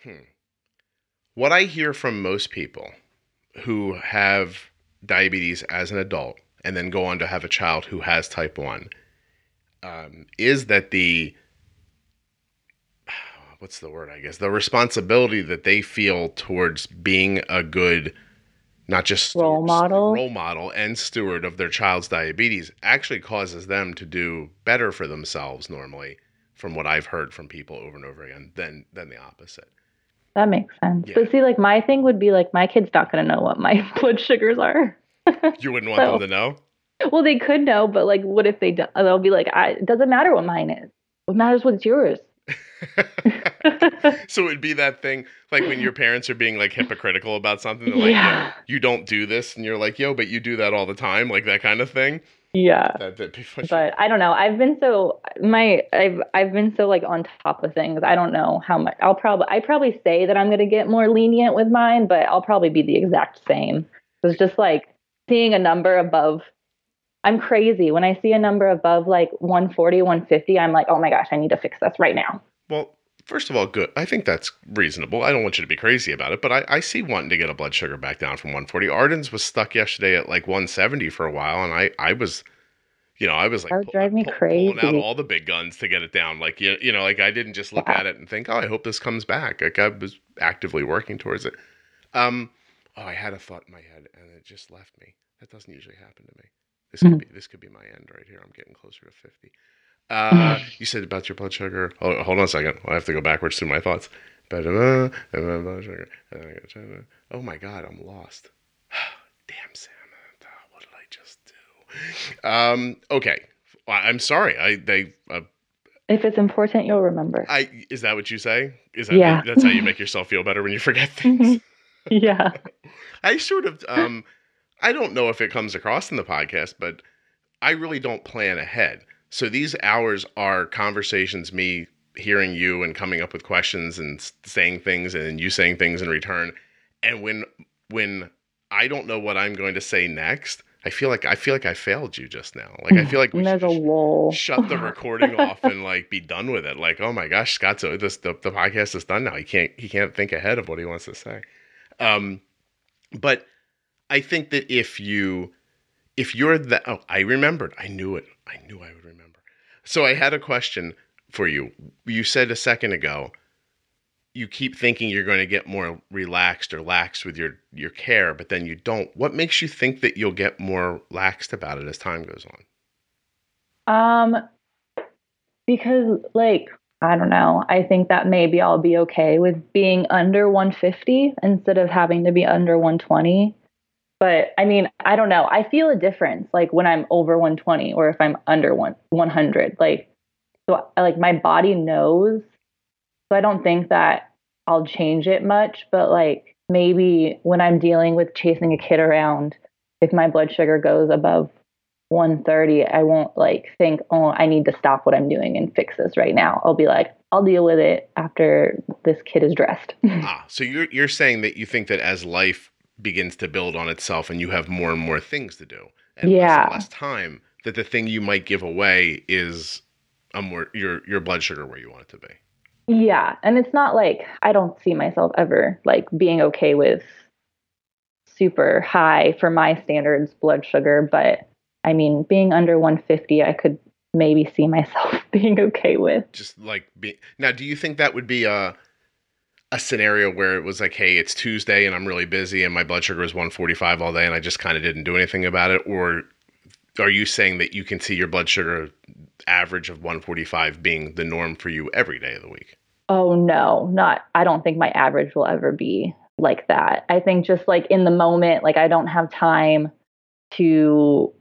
hmm, what I hear from most people who have diabetes as an adult and then go on to have a child who has type one um, is that the what's the word? I guess the responsibility that they feel towards being a good not just Role steward- model. role model and steward of their child's diabetes actually causes them to do better for themselves normally from what I've heard from people over and over again than than the opposite. That makes sense. Yeah. But see like my thing would be like my kid's not going to know what my blood sugars are. You wouldn't want So- them to know? well, they could know, but like what if they don't? they'll be like I, it doesn't matter what mine is. What matters what's yours. so it'd be that thing like when your parents are being like hypocritical about something. They're like, Yeah. "Yo, you don't do this, and you're like, yo, but you do that all the time, like that kind of thing. yeah. That, that But I don't know. I've been so my I've I've been so like on top of things. I don't know how much I'll probably I probably say that I'm gonna get more lenient with mine, but I'll probably be the exact same. It's just like seeing a number above I'm crazy. When I see a number above like 140, 150, I'm like, oh my gosh, I need to fix this right now. Well, first of all, good. I think that's reasonable. I don't want you to be crazy about it, but I, I see wanting to get a blood sugar back down from 140. Arden's was stuck yesterday at like 170 for a while, and I, I was, you know, I was like That would drive me crazy. pulling out all the big guns to get it down. Like you, you know, like I didn't just look Yeah. at it and think, oh, I hope this comes back. Like I was actively working towards it. Um, oh, I had a thought in my head and it just left me. That doesn't usually happen to me. This could Mhm. be this could be my end right here. I'm getting closer to 50. Uh, you said about your blood sugar. Oh, hold on a second. I have to go backwards through my thoughts. Blood sugar. Oh my God, I'm lost. Damn, Samantha, what did I just do? Um, okay, I'm sorry. I they uh, If it's important, you'll remember. I is that what you say? Is that Yeah. that's how you make yourself feel better when you forget things? yeah. I sort of um I don't know if it comes across in the podcast, but I really don't plan ahead. So these hours are conversations me hearing you and coming up with questions and saying things and you saying things in return. And when when I don't know what I'm going to say next, I feel like I feel like I failed you just now. Like I feel like we should there's a just shut the recording off and like be done with it. Like, oh my gosh, Scott's this the, the podcast is done now. He can't he can't think ahead of what he wants to say. Um, but I think that if you if you're that oh I remembered I knew it I knew I would remember. So I had a question for you. You said a second ago you keep thinking you're going to get more relaxed or lax with your your care, but then you don't. What makes you think that you'll get more laxed about it as time goes on? Um, because like I don't know. I think that maybe I'll be okay with being under 150 instead of having to be under 120. But I mean, I don't know. I feel a difference like when I'm over 120 or if I'm under one 100. Like so like my body knows. So I don't think that I'll change it much, but like maybe when I'm dealing with chasing a kid around if my blood sugar goes above 130, I won't like think, oh, I need to stop what I'm doing and fix this right now. I'll be like, I'll deal with it after this kid is dressed. Ah, so you're you're saying that you think that as life begins to build on itself and you have more and more things to do and less Yeah. and less time, that the thing you might give away is a more your your blood sugar where you want it to be. yeah. And it's not like I don't see myself ever like being okay with super high for my standards blood sugar. But I mean, being under 150, I could maybe see myself being okay with. Just like be now, do you think that would be a a scenario where it was like, hey, it's Tuesday and I'm really busy and my blood sugar is 145 all day and I just kind of didn't do anything about it, or are you saying that you can see your blood sugar average of 145 being the norm for you every day of the week? Oh no, not I don't think my average will ever be like that. I think just like in the moment, like I don't have time to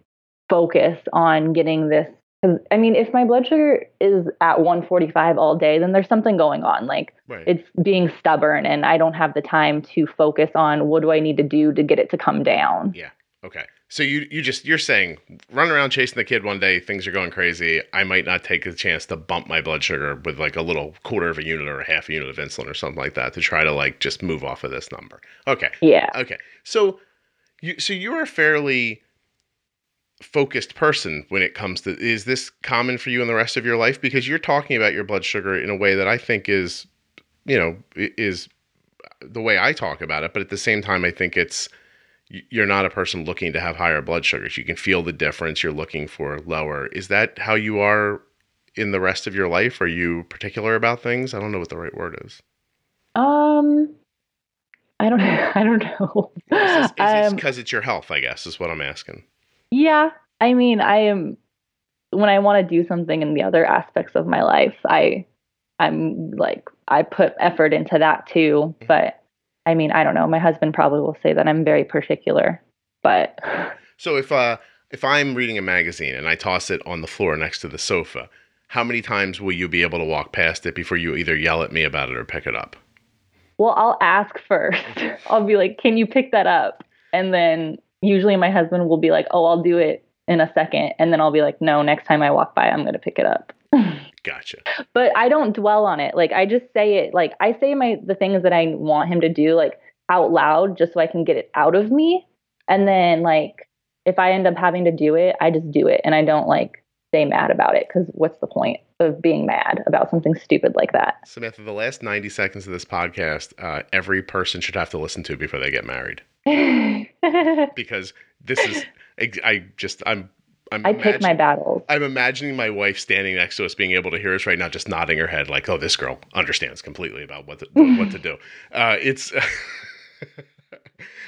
focus on getting this cuz I mean, if my blood sugar is at 145 all day, then there's something going on. Like Right. it's being stubborn and I don't have the time to focus on what do I need to do to get it to come down. Yeah. Okay. So you you just you're saying run around chasing the kid one day, things are going crazy. I might not take a chance to bump my blood sugar with like a little quarter of a unit or a half a unit of insulin or something like that to try to like just move off of this number. Okay. Yeah. Okay. So you so you're fairly focused person when it comes to is this common for you in the rest of your life? Because you're talking about your blood sugar in a way that I think is you know is the way I talk about it but at the same time I think it's you're not a person looking to have higher blood sugars. You can feel the difference. You're looking for lower. Is that how you are in the rest of your life? Are you particular about things? I don't know what the right word is. Um I don't I don't know. is this, is Um, because it's your health I guess is what I'm asking Yeah, I mean, I am when I want to do something in the other aspects of my life, I I'm like I put effort into that too, Mhm. but I mean, I don't know. My husband probably will say that I'm very particular, but So if uh if I'm reading a magazine and I toss it on the floor next to the sofa, how many times will you be able to walk past it before you either yell at me about it or pick it up? Well, I'll ask first. I'll be like, "Can you pick that up?" And then usually my husband will be like, "Oh, I'll do it in a second. And then I'll be like, "No, next time I walk by, I'm going to pick it up." Gotcha. but I don't dwell on it. Like I just say it like I say my the things that I want him to do like out loud just so I can get it out of me. And then like if I end up having to do it, I just do it and I don't like stay mad about it cuz what's the point of being mad about something stupid like that? Samantha, the last 90 seconds of this podcast, uh, every person should have to listen to before they get married. because this is I just I'm I'm I pick my battles. I'm imagining my wife standing next to us, being able to hear us right now, just nodding her head, like, "Oh, this girl understands completely about what to, what to do." Uh, it's,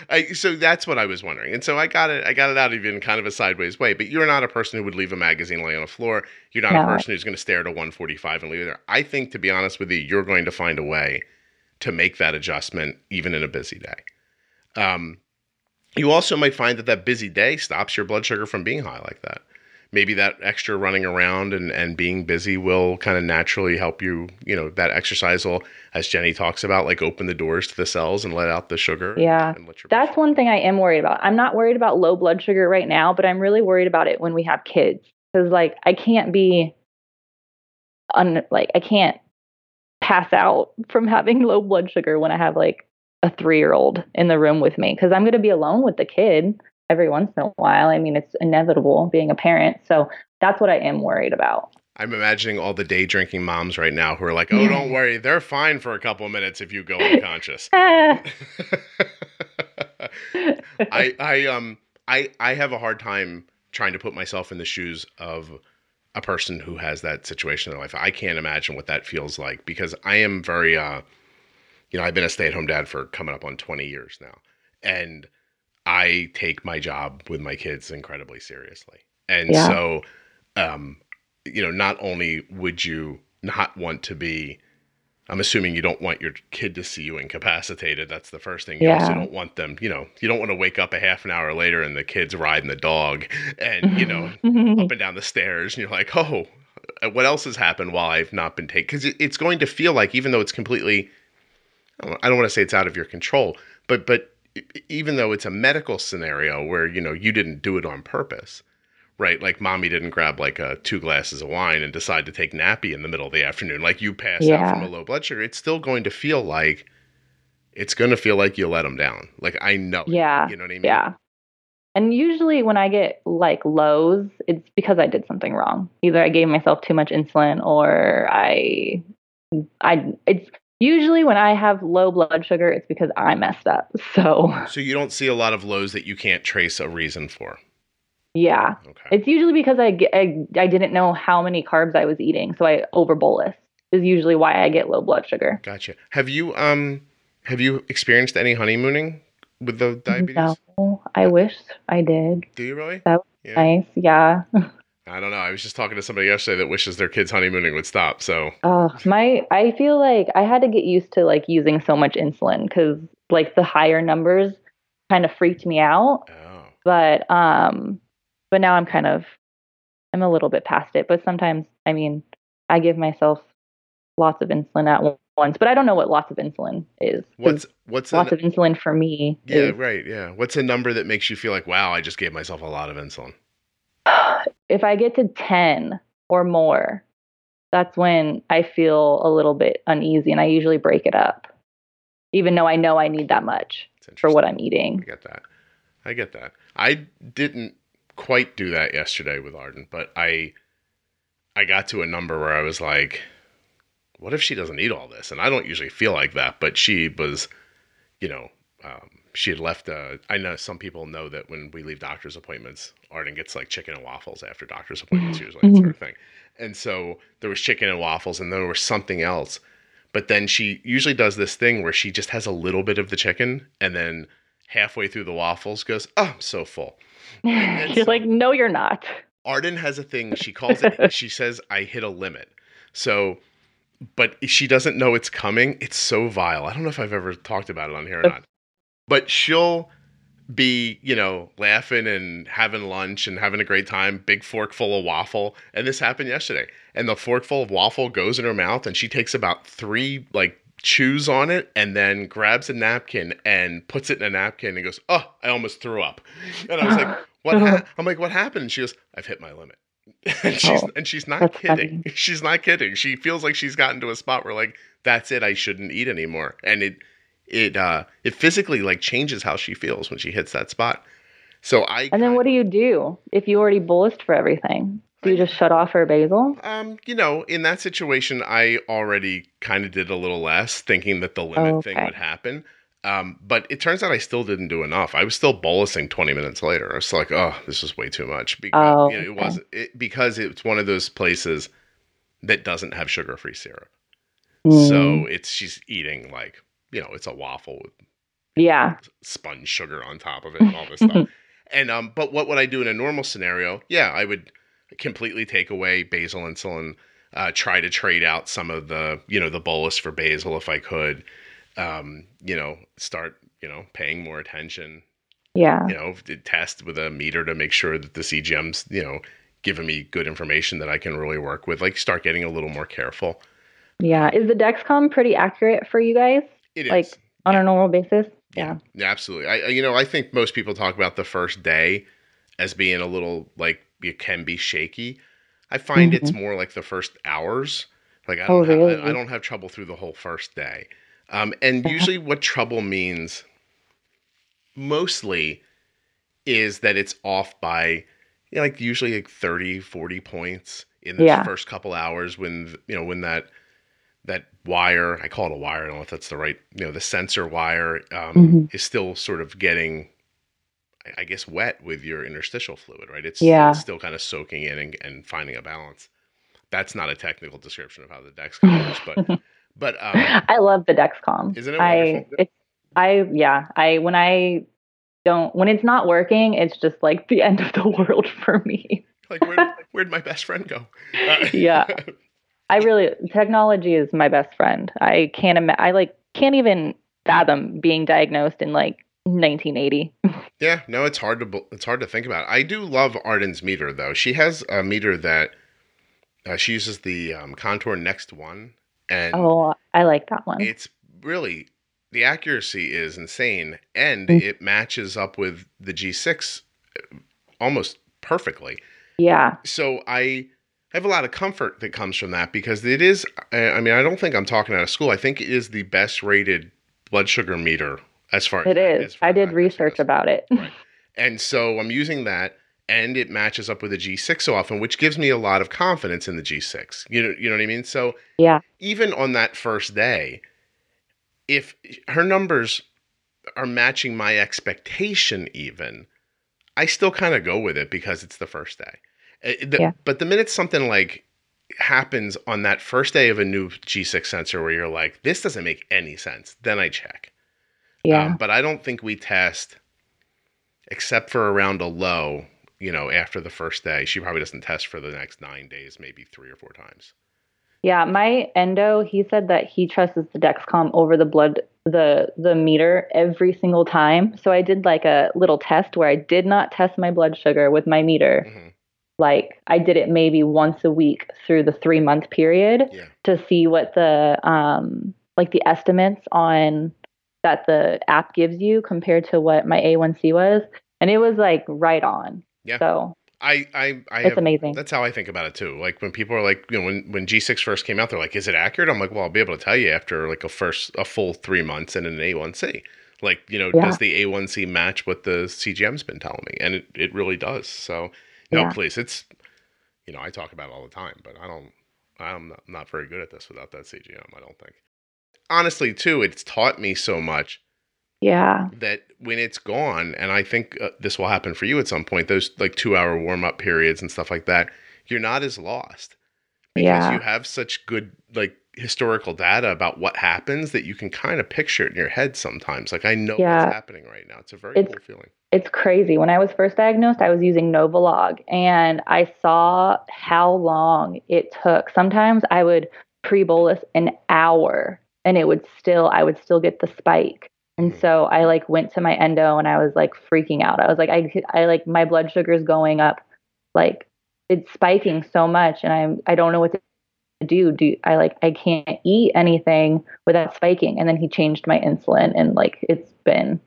I, so that's what I was wondering, and so I got it. I got it out of you in kind of a sideways way. But you're not a person who would leave a magazine lay on the floor. You're not No. a person who's going to stare at a 145 and leave it there. I think, to be honest with you, you're going to find a way to make that adjustment even in a busy day. Um, you also might find that that busy day stops your blood sugar from being high like that. Maybe that extra running around and, and being busy will kind of naturally help you. You know, that exercise will, as Jenny talks about, like open the doors to the cells and let out the sugar. Yeah. and let your That's one thing I am worried about. I'm not worried about low blood sugar right now, but I'm really worried about it when we have kids cuz like I can't be un like I can't pass out from having low blood sugar when I have like a 3-year-old in the room with me cuz I'm going to be alone with the kid every once in a while. I mean, it's inevitable being a parent. So that's what I am worried about. I'm imagining all the day drinking moms right now who are like, "Oh, don't worry, they're fine for a couple of minutes if you go unconscious." I I um I I have a hard time trying to put myself in the shoes of a person who has that situation in their life. I can't imagine what that feels like because I am very uh you know, I've been a stay-at-home dad for coming up on 20 years now. And I take my job with my kids incredibly seriously. And Yeah. so um you know, not only would you not want to be I'm assuming you don't want your kid to see you incapacitated. That's the first thing. You also don't want them, you know, you don't want to wake up a half an hour later and the kid's riding the dog and, you know, up and down the stairs and you're like, oh, uh, what else has happened while I've not been taken? Because it's going to feel like, even though it's completely, I don't- want to say it's out of your control, but, but even though it's a medical scenario where, you know, you didn't do it on purpose, right? Like mommy didn't grab like uh, two glasses of wine and decide to take nappy in the middle of the afternoon. Like you passed out from a low blood sugar. It's still going to feel like, it's going to feel like you let them down. Like I know. it. Yeah. You know what I mean? Yeah. And usually when I get like lows, it's because I did something wrong. Either I gave myself too much insulin or I I it's usually when I have low blood sugar, it's because I messed up. So, So you don't see a lot of lows that you can't trace a reason for. yeah. Okay. It's usually because I, I I didn't know how many carbs I was eating, so I overbolus. Is usually why I get low blood sugar. Gotcha. Have you um have you experienced any honeymooning with the diabetes? No, I wish I did. Do you really? That was yeah. Nice, yeah. I don't know. I was just talking to somebody yesterday that wishes their kids honeymooning would stop. So Oh, my I feel like I had to get used to like using so much insulin cuz like the higher numbers kind of freaked me out, oh. but um but now I'm kind of I'm a little bit past it, but sometimes I mean, I give myself lots of insulin at once, but I don't know what lots of insulin is. What's what's lots of insulin for me Yeah, is right. Yeah. What's a number that makes you feel like, wow, I just gave myself a lot of insulin? If I get to 10 or more, that's when I feel a little bit uneasy and I usually break it up, even though I know I need that much for what. I'm eating. I get that. I get that. I didn't quite do that yesterday with Arden, but I I got to a number where I was like, what if she doesn't eat all this? And I don't usually feel like that, but she was, you know, um, she had left. Uh, I know some people know that when we leave doctor's appointments, Arden gets like chicken and waffles after doctor's appointments, usually that sort of thing. And so there was chicken and waffles, and there was something else. But then she usually does this thing where she just has a little bit of the chicken, and then halfway through the waffles goes, "Oh, I'm so full." You're so- like, no, you're not. Arden has a thing. She calls it. she says, "I hit a limit." So, but she doesn't know it's coming. It's so vile. I don't know if I've ever talked about it on here or not. But she'll be, you know, laughing and having lunch and having a great time, big fork full of waffle. And this happened yesterday. And the fork full of waffle goes in her mouth and she takes about three like chews on it and then grabs a napkin and puts it in a napkin and goes, "Oh, I almost threw up." And I was like, "What?" Ha-? I'm like, "What happened?" And she goes, "I've hit my limit." and she's Oh, and she's not kidding. funny. She's not kidding. She feels like she's gotten to a spot where like that's it. I shouldn't eat anymore. And it it uh it physically like changes how she feels when she hits that spot. So I And then what do you do if you already bolused for everything? Do you just shut off her basal? Um, you know, in that situation, I already kind of did a little less, thinking that the limit thing Okay. would happen. Um, but it turns out I still didn't do enough. I was still bolusing 20 minutes later. I was like, oh, this is way too much because Oh, you know, it okay. was it, because it's one of those places that doesn't have sugar-free syrup. Mm, So it's she's eating like you know, it's a waffle with yeah. sponge sugar on top of it and all this stuff. And um, but what would I do in a normal scenario? Yeah, I would completely take away basal insulin, uh, try to trade out some of the you know the bolus for basal if I could. Um, you know, start you know paying more attention. Yeah. You know, test with a meter to make sure that the CGM's you know giving me good information that I can really work with. Like start getting a little more careful. Yeah. Is the Dexcom pretty accurate for you guys It is. Like, on a normal basis? Yeah. Yeah, absolutely. I, you know, I think most people talk about the first day as being a little like it can be shaky. I find it's more like the first hours. Like I Mm-hmm. Oh, don't, have, I, don't have trouble through the whole first day. Um, and usually, what trouble means mostly is that it's off by you know, like usually like 30 40 points in the Yeah. first couple hours when you know when that that wire i call it a wire i don't know if that's the right you know the sensor wire um, Mhm. is still sort of getting I- i guess wet with your interstitial fluid right it's, Yeah. it's still kind of soaking in and, and finding a balance that's not a technical description of how the Dexcom works but but um, I love the Dexcom. Isn't it I wonderful? it's I yeah, I when I don't when it's not working, it's just like the end of the world for me. like where, where'd my best friend go Uh, Yeah. I really technology is my best friend. I can't ima- I like can't even fathom being diagnosed in like 1980. Yeah, no, it's hard to it's hard to think about. I do love Arden's meter though. She has a meter that uh, she uses the um, Contour Next One, and Oh, I like that one. it's really the accuracy is insane, and Mm. it matches up with the G6 uh, almost perfectly. yeah. So I have a lot of comfort that comes from that because it is. I I mean, I don't think I'm talking out of school. I think it is the best rated blood sugar meter as far It as is. as far I did research goes. about it. And so I'm using that and it matches up with the G6 so often, which gives me a lot of confidence in the G6. You know, you know what I mean? So Yeah. even on that first day, if her numbers are matching my expectation even, I still kind of go with it because it's the first day. Uh, the- Yeah. But the minute something like happens on that first day of a new G6 sensor where you're like, this doesn't make any sense, then I check. Yeah. Um, but I don't think we test, except for around a low, you know, after the first day. She probably doesn't test for the next nine days, maybe three or four times. Yeah, my endo, he said that he trusts the Dexcom over the blood the the meter every single time. So I did like a little test where I did not test my blood sugar with my meter. hmm Like I did it maybe once a week through the 3 month period Yeah. to see what the um like the estimates on that the app gives you compared to what my A1C was and it was like right on. Yeah. So, I, I, I it's have, amazing. that's how I think about it too. Like when people are like, you know, when, when G6 first came out, they're like, is it accurate? I'm like, well, I'll be able to tell you after like a first, a full three months and an A1C. Like, you know, Yeah. does the A1C match what the CGM's been telling me? And it, it really does. So, no, Yeah. please, it's, you know, I talk about it all the time, but I don't, I'm not, not very good at this without that CGM, I don't think. Honestly, too, it's taught me so much Yeah. that when it's gone, and I think uh, this will happen for you at some point, those like two hour warm up periods and stuff like that, you're not as lost because Yeah. you have such good like historical data about what happens that you can kind of picture it in your head sometimes. Like I know Yeah. what's happening right now. It's a very It's- cool feeling. It's crazy. When I was first diagnosed, I was using Novolog and I saw how long it took. Sometimes I would pre bolus an hour and it would still, I would still get the spike. And Mhm. so I like went to my endo and I was like freaking out. I was like, I, I like my blood sugar is going up, like it's spiking so much, and I'm I don't know what to do. Do I like I can't eat anything without spiking? And then he changed my insulin, and like it's been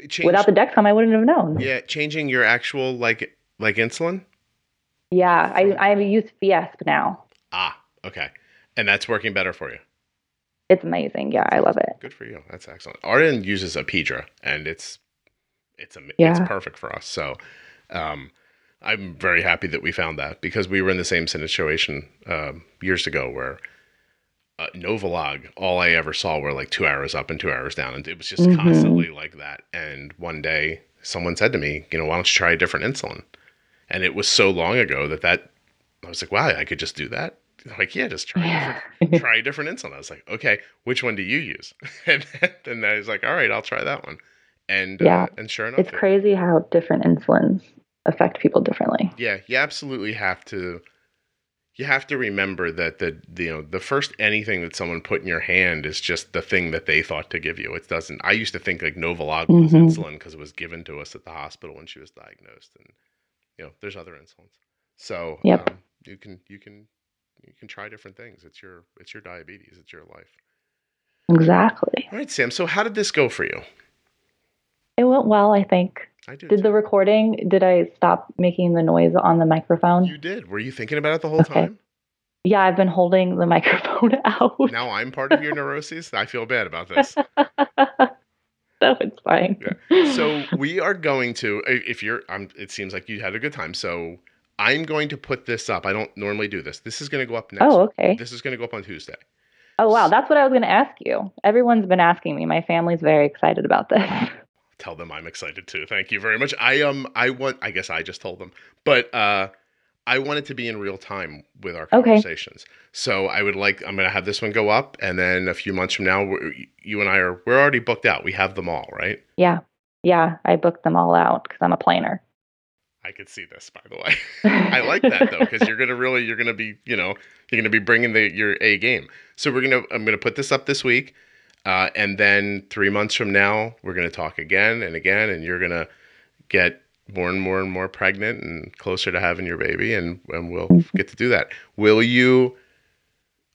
It changed- without the Dexcom, I wouldn't have known. yeah, changing your actual like like insulin. Yeah, I I use Fiasp now. Ah, okay, and that's working better for you. It's amazing. Yeah, I love it. Good for you. That's excellent. Arden uses Apidra, and it's it's a, it's perfect for us. So, um, I'm very happy that we found that because we were in the same situation um, years ago where uh, Novolog, all I ever saw were like two hours up and two hours down, and it was just Mhm. constantly like that. And one day, someone said to me, "You know, why don't you try a different insulin?" And it was so long ago that that I was like, "Wow, I could just do that." Like, yeah, just try a different try a different insulin. I was like, okay, which one do you use? and then I was like, all right, I'll try that one. And Yeah. uh, and sure enough, It's crazy how different insulins affect people differently. yeah, you absolutely have to. You have to remember that the, you know the first anything that someone put in your hand is just the thing that they thought to give you. It doesn't. I used to think like Novolog was Mhm. insulin because it was given to us at the hospital when she was diagnosed, and you know there's other insulins. So Yep. um, you can you can you can try different things. It's your it's your diabetes. It's your life. Exactly. All right, Sam. So how did this go for you? It went well, I think. I do. Did too. the recording, did I stop making the noise on the microphone? You did. Were you thinking about it the whole Okay. time? yeah, I've been holding the microphone out. Now I'm part of your neuroses. I feel bad about this. so it's fine. So we are going to. If you're, um, it seems like you had a good time. So I'm going to put this up. I don't normally do this. This is going to go up next. Oh, okay. This is going to go up on Tuesday. Oh, wow. That's what I was going to ask you. Everyone's been asking me. My family's very excited about this. Tell them I'm excited too. Thank you very much. I um, I want. I guess I just told them, but uh, I want it to be in real time with our conversations. Okay. So I would like. I'm going to have this one go up, and then a few months from now, you and I are we're already booked out. We have them all, right? yeah. Yeah. I booked them all out because I'm a planner. I could see this, by the way. I like that though, because you're gonna really, you're gonna be, you know, you're gonna be bringing the your A game. So we're gonna, I'm gonna put this up this week, uh, and then three months from now, we're gonna talk again and again, and you're gonna get more and more and more pregnant and closer to having your baby, and and we'll get to do that. Will you?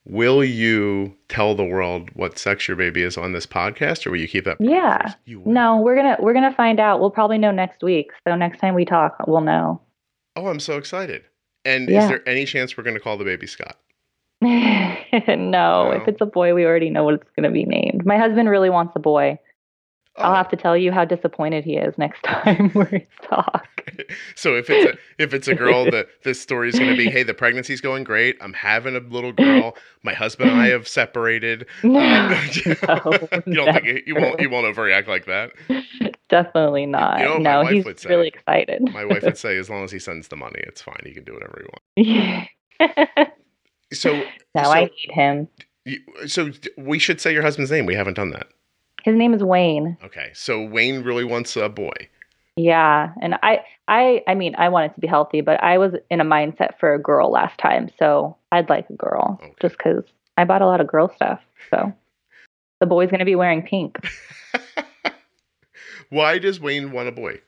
Will you tell the world what sex your baby is on this podcast, or will you keep that? Yeah. No, we're gonna we're gonna find out. We'll probably know next week. So next time we talk, we'll know. Oh, I'm so excited. And Yeah. is there any chance we're gonna call the baby Scott? No, No. if it's a boy, we already know what it's gonna be named. My husband really wants a boy. I'll Oh. have to tell you how disappointed he is next time we talk. so if it's a if it's a girl, the this story is going to be, hey, the pregnancy's going great. I'm having a little girl. My husband and I have separated. No, Um, no, you don't think it, you won't you won't overreact like that? definitely not. know no, he's say? really excited. My wife would say, as long as he sends the money, it's fine. He can do whatever he wants. no, So now I so, need him. so we should say your husband's name. We haven't done that. His name is Wayne. Okay. So Wayne really wants a boy. Yeah, and I, I, I mean, I wanted to be healthy, but I was in a mindset for a girl last time, so I'd like a girl Okay. just because I bought a lot of girl stuff. So the boy's gonna be wearing pink. why does Wayne want a boy?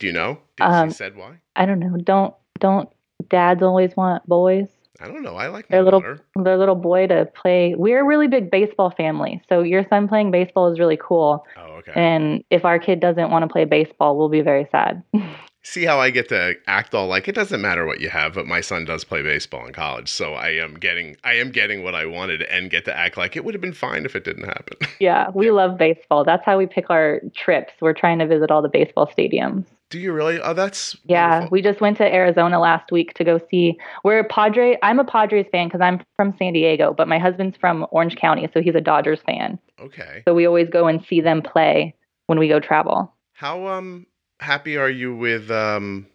Do you know? Did Um, he said why? I don't know. Don't don't dads always want boys? I don't know. I like Their my little daughter. their little boy to play. We're a really big baseball family, so your son playing baseball is really cool. Oh, okay. And if our kid doesn't want to play baseball, we'll be very sad. See how I get to act all like it doesn't matter what you have, but my son does play baseball in college, so I am getting I am getting what I wanted and get to act like it would have been fine if it didn't happen. yeah, we love baseball. That's how we pick our trips. We're trying to visit all the baseball stadiums. Do you really? Oh, that's Yeah, wonderful. we just went to Arizona last week to go see. We're a Padre. I'm a Padres fan because I'm from San Diego, but my husband's from Orange County, so he's a Dodgers fan. okay. So we always go and see them play when we go travel. How um happy are you with um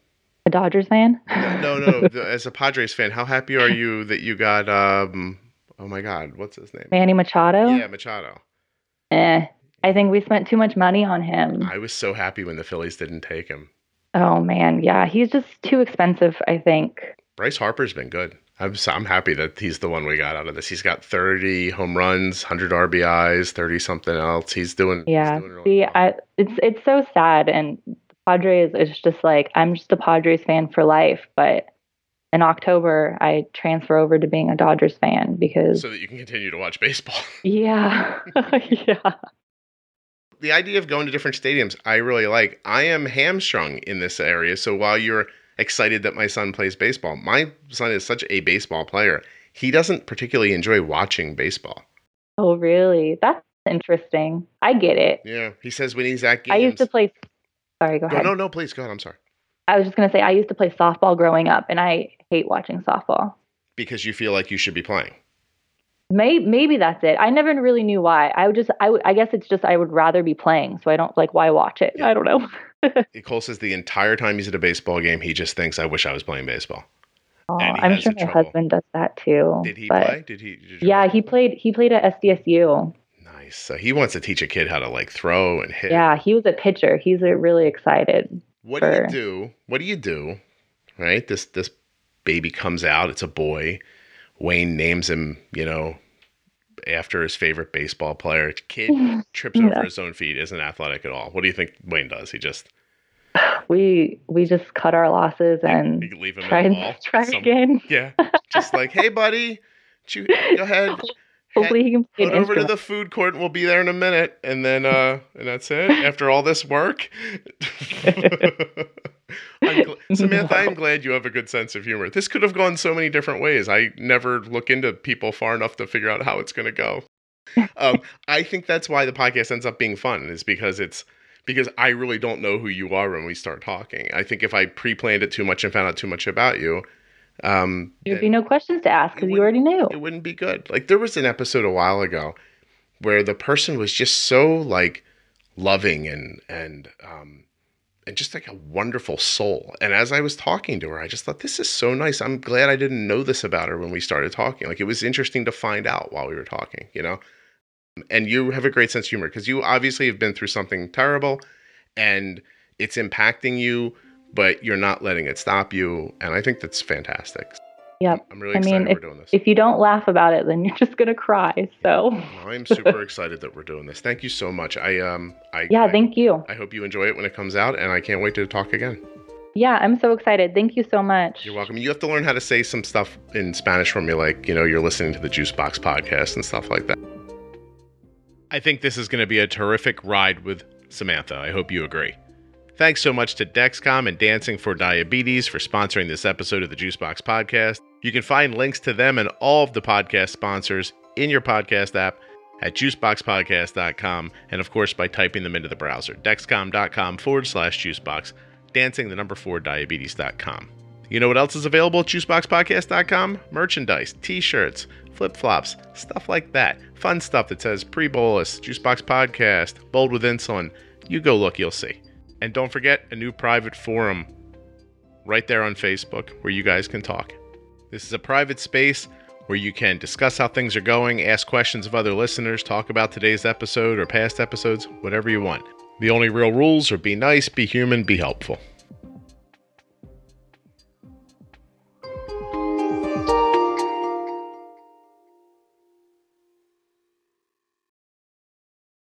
A Dodgers fan? no no, no as a Padres fan? How happy are you that you got um oh my God what's his name? Manny Machado? Yeah, Machado. Eh. I think we spent too much money on him. I was so happy when the Phillies didn't take him. Oh man, yeah, he's just too expensive. I think. Bryce Harper's been good. I'm so, I'm happy that he's the one we got out of this. He's got 30 home runs, 100 RBIs, 30 something else. He's doing Yeah. He's doing really See, well. I it's it's so sad and Padres is just like I'm just a Padres fan for life, but in October I transfer over to being a Dodgers fan because so that you can continue to watch baseball. yeah. yeah. The idea of going to different stadiums, I really like. I am hamstrung in this area. So while you're excited that my son plays baseball, my son is such a baseball player. He doesn't particularly enjoy watching baseball. Oh really? That's interesting. I get it. Yeah. He says when he's at games. I used to play Sorry, go no, ahead. no, no, please go ahead. I'm sorry. I was just going to say I used to play softball growing up and I hate watching softball. Because you feel like you should be playing. Maybe, maybe that's it. I never really knew why. I would just, I, would, I guess it's just I would rather be playing, so I don't like why watch it. Yeah. I don't know. Cole says the entire time he's at a baseball game, he just thinks, I wish I was playing baseball. Oh, I'm has sure the my trouble. husband does that too. Did he play? Did he? Did Yeah, he played. He played at SDSU. Nice. So he wants to teach a kid how to like throw and hit. Yeah, he was a pitcher. He's uh, really excited. What do you do? What do you do? Right? This this baby comes out, it's a boy. Wayne names him, you know, after his favorite baseball player. Kid trips over his own feet, isn't athletic at all. What do you think Wayne does? He just We we just cut our losses and you leave him try and try Some- again. Yeah. Just like, hey buddy, go ahead. Hopefully, he can play Head over to the food court and we'll be there in a minute. And then uh and that's it. After all this work. I'm gl- Samantha, I'm glad you have a good sense of humor. This could have gone so many different ways. I never look into people far enough to figure out how it's gonna go. Um, I think that's why the podcast ends up being fun, is because it's because I really don't know who you are when we start talking. I think if I pre-planned it too much and found out too much about you, um, There'd be no questions to ask because you already knew. it wouldn't be good. Like there was an episode a while ago where the person was just so like loving and and um and just like a wonderful soul. And as I was talking to her, I just thought this is so nice. I'm glad I didn't know this about her when we started talking. Like it was interesting to find out while we were talking, you know. And you have a great sense of humor because you obviously have been through something terrible and it's impacting you, but you're not letting it stop you. And I think that's fantastic. Yep. I'm really I excited mean, we're doing this. If you don't laugh about it, then you're just gonna cry. So No, I'm super excited that we're doing this. Thank you so much. I um I yeah, I, thank you. I hope you enjoy it when it comes out and I can't wait to talk again. Yeah, I'm so excited. Thank you so much. You're welcome. You have to learn how to say some stuff in Spanish from me like, you know, you're listening to the Juicebox podcast and stuff like that. I think this is going to be a terrific ride with Samantha. I hope you agree. Thanks so much to Dexcom and Dancing for Diabetes for sponsoring this episode of the Juicebox Podcast. You can find links to them and all of the podcast sponsors in your podcast app at juiceboxpodcast.com and, of course, by typing them into the browser. Dexcom.com forward slash juicebox, dancing the number four diabetes.com. You know what else is available at juiceboxpodcast.com? Merchandise, t shirts, flip flops, stuff like that. Fun stuff that says pre bolus, Juicebox Podcast, bold with insulin. You go look, you'll see. And don't forget a new private forum right there on Facebook where you guys can talk. This is a private space where you can discuss how things are going, ask questions of other listeners, talk about today's episode or past episodes, whatever you want. The only real rules are be nice, be human, be helpful.